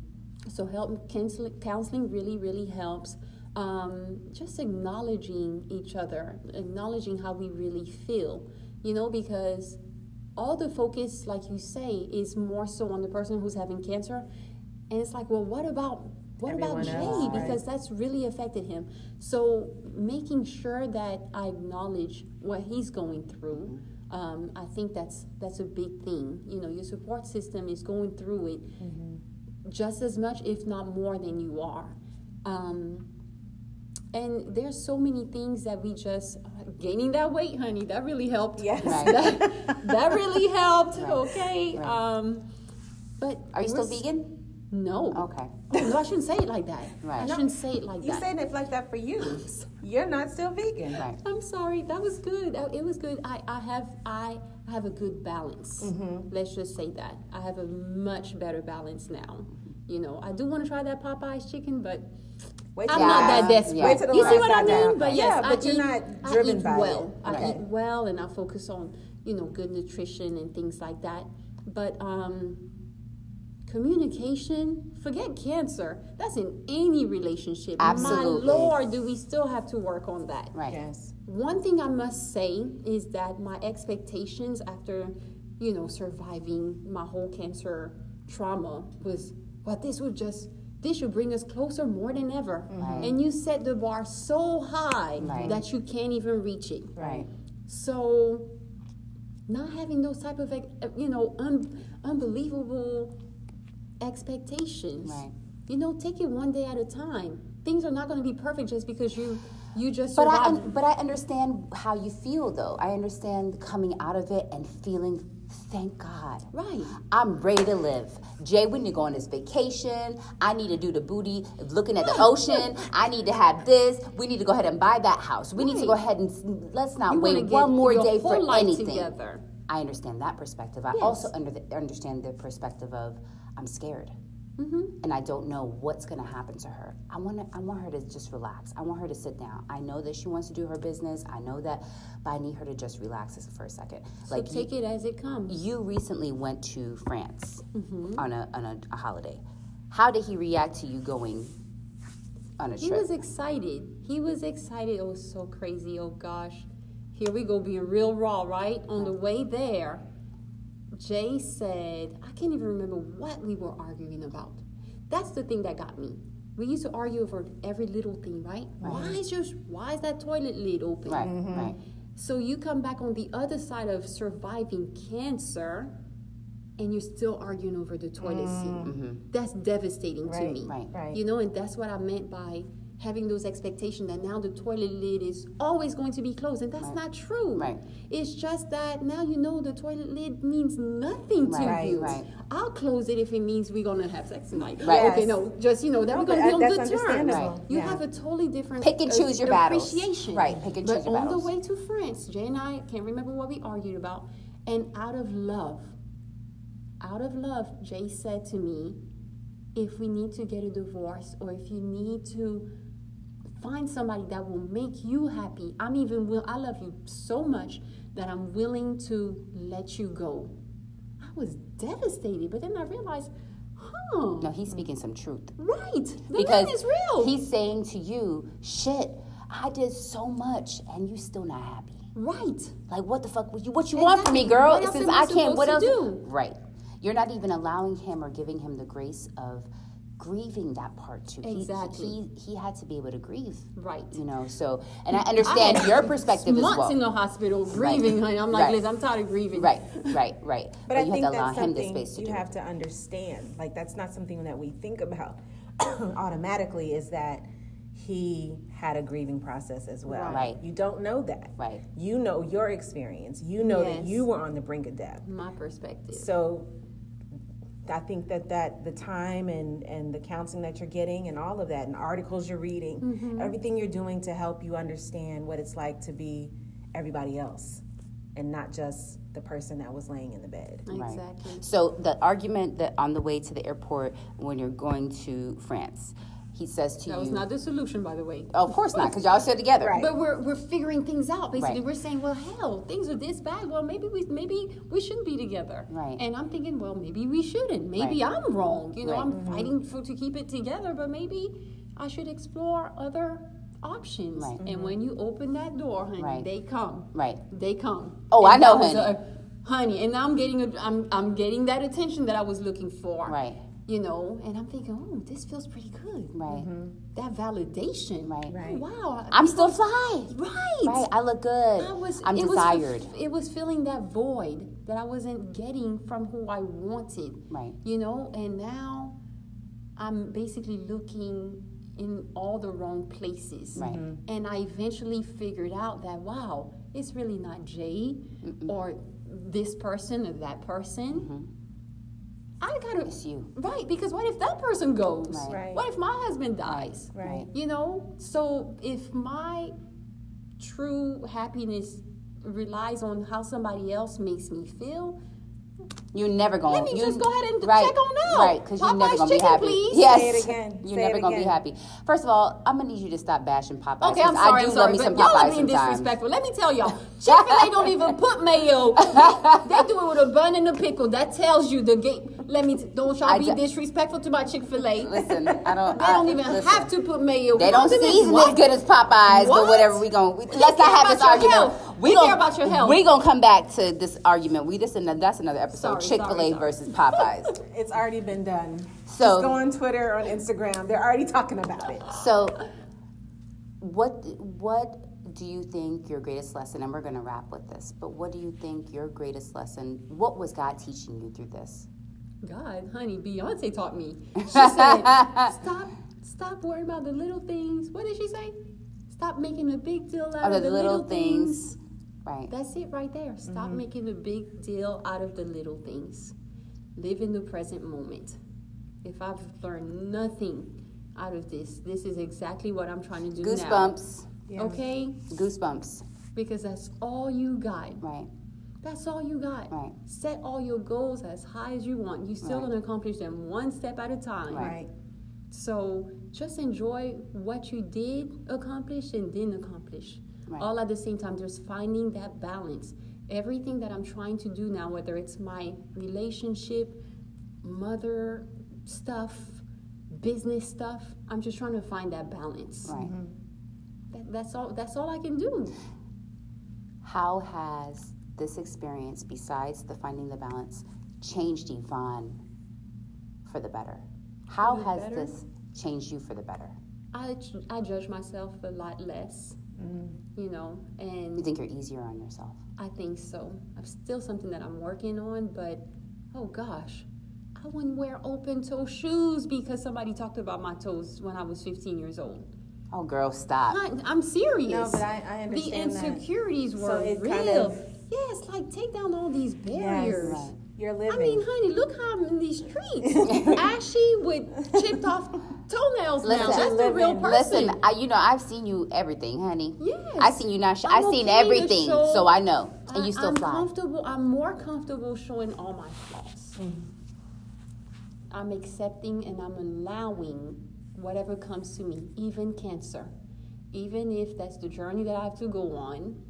so help counseling, counseling really really helps. Um, just acknowledging each other, acknowledging how we really feel, you know, because all the focus, like you say, is more so on the person who's having cancer, and it's like, well, what about what about Jay? else, right. Because that's really affected him. So making sure that I acknowledge what he's going through, um, I think that's that's a big thing. You know, your support system is going through it just as much, if not more, than you are. Um, and there's so many things that we just gaining that weight, honey. That really helped. Yes. Right. that, that really helped. Okay. Right. Um, but Are you still vegan? No. Okay. Oh, no, I shouldn't say it like that. Right. I No, shouldn't say it like that. You that. saying it like that for you. You're not still vegan. Right. I'm sorry. That was good. It was good. I, I have I have a good balance. Mm-hmm. Let's just say that I have a much better balance now. You know, I do want to try that Popeyes chicken, but Wait I'm till- not that desperate. Yeah. Wait till the you see what I mean? down. But Yeah, yes, but I you're eat, not I driven eat by it. well. I Right. eat well, and I focus on you know good nutrition and things like that. But um, communication, forget cancer. That's in any relationship. Absolutely. My lord, do we still have to work on that? Right. Yes. One thing I must say is that my expectations after, you know, surviving my whole cancer trauma was, well, this would just, this should bring us closer more than ever. And you set the bar so high Right. that you can't even reach it. Right. So, not having those type of, uh, you know, un- unbelievable expectations. Right. You know, take it one day at a time. Things are not going to be perfect just because you you just But I, un- but I understand how you feel though. I understand coming out of it and feeling Thank God. Right. I'm ready to live. Jay, we need to go on this vacation. I need to do the booty looking at the ocean. I need to have this. We need to go ahead and buy that house. We need to go ahead and let's not You wait one more day for life anything. together. I understand that perspective. I Yes. also under the, understand the perspective of I'm scared. Mm-hmm. And I don't know what's going to happen to her. I want to, I want her to just relax. I want her to sit down. I know that she wants to do her business. I know that, but I need her to just relax for a second. So Like take you, it as it comes. you recently went to France Mm-hmm. on a on a, a holiday. How did he react to you going on a He trip? He was excited. He was excited. It was so crazy. Oh gosh. Here we go being real raw, right? On the way there, Jay said, I can't even remember what we were arguing about. That's the thing that got me. We used to argue over every little thing, right? Why is your why is that toilet lid open? right, right. Mm-hmm. So you come back on the other side of surviving cancer and you're still arguing over the toilet seat. Mm-hmm. That's devastating to me. right. Right. You know, and that's what I meant by having those expectations that now the toilet lid is always going to be closed. And that's not true. Right. It's just that now you know the toilet lid means nothing to Right, you. right. I'll close it if it means we're gonna have sex tonight. Right. Okay, Yes. no, just you know that No, we're gonna be on that's good terms. understandable. Right. You Yeah. have a totally different Pick and uh, choose your battles. appreciation. Right, pick and but choose your on battles. the way to France, Jay and I can't remember what we argued about, and out of love, out of love, Jay said to me, "If we need to get a divorce, or if you need to find somebody that will make you happy, I'm even will. I love you so much that I'm willing to let you go." I was devastated, but then I realized, huh, No, he's speaking some truth. right, the because man is real. he's saying to you, "Shit, I did so much, and you still not happy." right. Like, what the fuck? What you, what you want from me, girl? What Since I I can't, what else? do? Right. You're not even allowing him or giving him the grace of grieving that part too. He- Exactly. He, he, had to be able to grieve. Right. You know. So, and I understand had your perspective as months well. in the hospital grieving, honey. I'm like, Right. Think I'm tired of grieving. Right. Right. Right. But, I you think have to allow him the space to you do. have it. to understand. Like that's not something that we think about automatically. Is that he had a grieving process as well. Right. You don't know that. Right. You know your experience. You know that you were on the brink of death. My perspective. So I think that that the time and and the counseling that you're getting and all of that and articles you're reading, Mm-hmm. everything you're doing to help you understand what it's like to be everybody else and not just the person that was laying in the bed. Right. Exactly. So the argument that on the way to the airport when you're going to France, he says to That you, That was not the solution, by the way. "Oh, of course not, because y'all sit together." Right. But we're, we're figuring things out. Basically, Right. we're saying, well, hell, things are this bad. Well, maybe we maybe we shouldn't be together. Right. And I'm thinking, well, maybe we shouldn't. Maybe Right. I'm wrong. You know, Right. I'm mm-hmm. fighting for to keep it together, but maybe I should explore other options. Right. And mm-hmm. when you open that door, honey, Right. they come. Right. They come. Oh, And I know, that honey. a- honey, and now I'm getting a, I'm I'm getting that attention that I was looking for. Right. You know, and I'm thinking, oh, this feels pretty good. Right. Mm-hmm. That validation. Right. Right. Oh, wow. I'm still fly. Right. Right. I look good. I was. I'm it desired. Was, it was filling that void that I wasn't getting from who I wanted. Right. You know, and now I'm basically looking in all the wrong places. Right. Mm-hmm. And I eventually figured out that wow, it's really not Jay or this person or that person. Mm-hmm. I gotta. Mm-hmm. You. Right, because what if that person goes? Right. Right. What if my husband dies? Right. You know, so if my true happiness relies on how somebody else makes me feel, You're never going. To Let me you, just go ahead and right, check on out. Right, because you're never gonna be happy. please. Yes. Say it again. You're Say never it gonna be happy. First of all, I'm gonna need you to stop bashing Popeyes. Okay, I'm 'cause sorry, I do I'm sorry, love me but some y'all are Popeyes being disrespectful. Let me tell y'all, Chick-fil-A don't even put mayo. They, they do it with a bun and a pickle. That tells you the game. Let me, t- don't y'all I be ju- disrespectful to my Chick-fil-A. Listen, I don't. They I, don't even listen. have to put mayo. They don't season what? as good as Popeyes, but whatever. We gonna we, let's not have this argument. health. We They gon' care about your health. We gonna come back to this argument. We just that's another episode. Chick Fil A versus Popeyes. It's already been done. So- Just go on Twitter, on Instagram. They're already talking about it. so, what what do you think your greatest lesson? And we're gonna wrap with this. But what do you think your greatest lesson? What was God teaching you through this? God, honey, Beyonce taught me. She said, "Stop, stop worrying about the little things." What did she say? Stop making a big deal out Of of the the little little things. things. Right. That's it right there. Stop mm-hmm. making a big deal out of the little things. Live in the present moment. If I've learned nothing out of this, this is exactly what I'm trying to do Goosebumps. now. Okay? Goosebumps. Because that's all you got. Right. That's all you got. Right. Set all your goals as high as you want. You're still Right. gonna accomplish them one step at a time. Right. So just enjoy what you did accomplish and didn't accomplish. Right. All at the same time, just finding that balance. Everything that I'm trying to do now, whether it's my relationship, mother stuff, business stuff, I'm just trying to find that balance. Right. Mm-hmm. That, that's all. That's all I can do. How has this experience, besides the finding the balance, changed Yvonne for the better? How the has better? this changed you for the better? I, I judge myself a lot less, mm. you know, and You think you're easier on yourself? I think so. I'm still something that I'm working on, but oh gosh, I wouldn't wear open toe shoes because somebody talked about my toes when I was 15 years old. Oh, girl, stop. I, I'm serious. No, but I- I The understand that. insecurities So were it real. kind of- yes, like take down all these barriers. Right. You're living. I mean, honey, look how I'm in these streets. Ashy with chipped off toenails now. Listen, That's the real person. Listen, I, you know, I've seen you everything, honey. Yes. I've seen you not. Sh- I'm I've seen okay everything, show- so I know. And you still I'm fly. comfortable. I'm more comfortable showing all my flaws. Mm. I'm accepting and I'm allowing whatever comes to me, even cancer, even if that's the journey that I have to go on,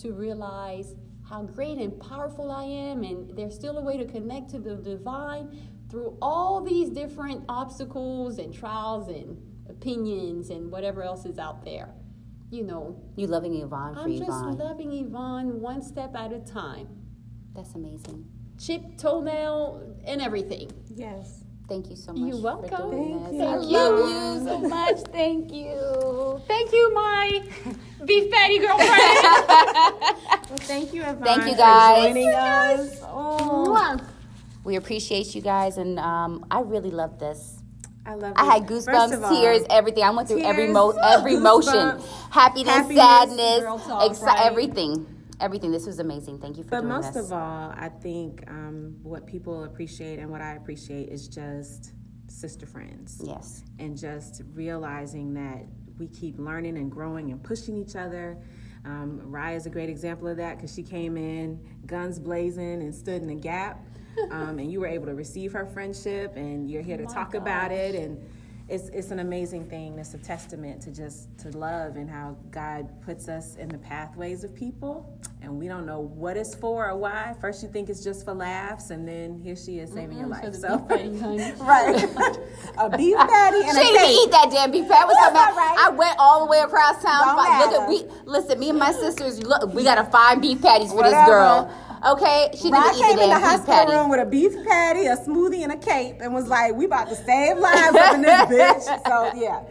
to realize how great and powerful I am, and there's still a way to connect to the divine through all these different obstacles and trials and opinions and whatever else is out there. You know, You loving Yvonne for I'm just Yvonne. loving Yvonne one step at a time. That's amazing. Chip, toenail, and everything. yes. Thank you so much. You're welcome. For doing Thank you. I Thank love you. you so much. Thank you. Thank you, my beef patty girlfriend. Well, thank you, Yvonne, Thank you, for guys. joining us. Oh, We appreciate you guys, and um, I really love this. I love. It. I it. had goosebumps, all, tears, everything. I went through every mo- every motion, happiness, happiness, sadness, talk, exci- right? everything, everything. This was amazing. Thank you for But doing most this. of all, I think um, what people appreciate and what I appreciate is just sister friends. yes, and just realizing that we keep learning and growing and pushing each other. Um, Raya is a great example of that because she came in guns blazing and stood in the gap, um, and you were able to receive her friendship, and you're here to talk about it and. It's, it's an amazing thing. It's a testament to just to love and how God puts us in the pathways of people, and we don't know what it's for or why. First, you think it's just for laughs, and then here she is saving your mm-hmm, life. For So, beef patty, right, a beef patty and she a didn't even cake. eat that damn beef patty. What's That's up, all right. I went all the way across town. Don't Fi- Look at matter. we listen. Me and my sisters. Look, we gotta find beef patties for this girl. Okay, she didn't eat came in the hospital patty. room with a beef patty, a smoothie, and a cape, and was like, "We about to save lives up in this bitch." So yeah.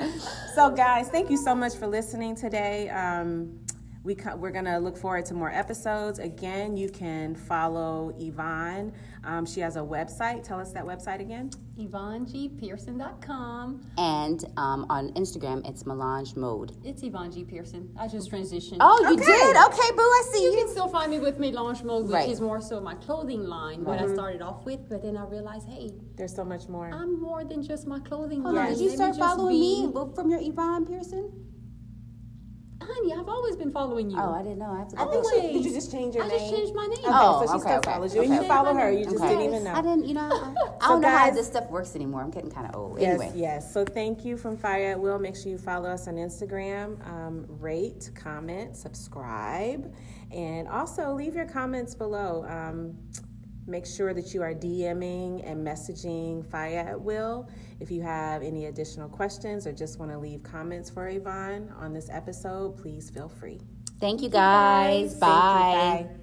So guys, thank you so much for listening today. Um, we co- we're gonna look forward to more episodes. Again, you can follow Yvonne. Um, she has a website. Tell us that website again. YvonneGPearson.com. And um, on Instagram, it's Melange Mode. It's Yvonne G. Pearson. I just transitioned. Oh, you Okay. did? Okay, boo. I see You you. can still find me with Melange Mode, which Right. is more so my clothing line, what I started off with. But then I realized, hey, There's so much more. I'm more than just my clothing Hold line. on, did you Let start following me from your Yvonne Pearson? Honey, I've always been following you. Oh, I didn't know. I have to I go think she, did you just change your I name? I just changed my name. Okay, Oh, so she okay, still okay, follows you, and you follow her. You just Okay. didn't even know. I didn't, you know, I, I So don't know how this stuff works anymore. I'm getting kind of old. Yes, Anyway. yes. So thank you from Fire at Will. Make sure you follow us on Instagram. Um, rate, comment, subscribe, and also leave your comments below. Um, make sure that you are DMing and messaging Fire at Will if you have any additional questions or just want to leave comments for Yvonne on this episode. Please feel free. Thank you guys. Bye. Bye.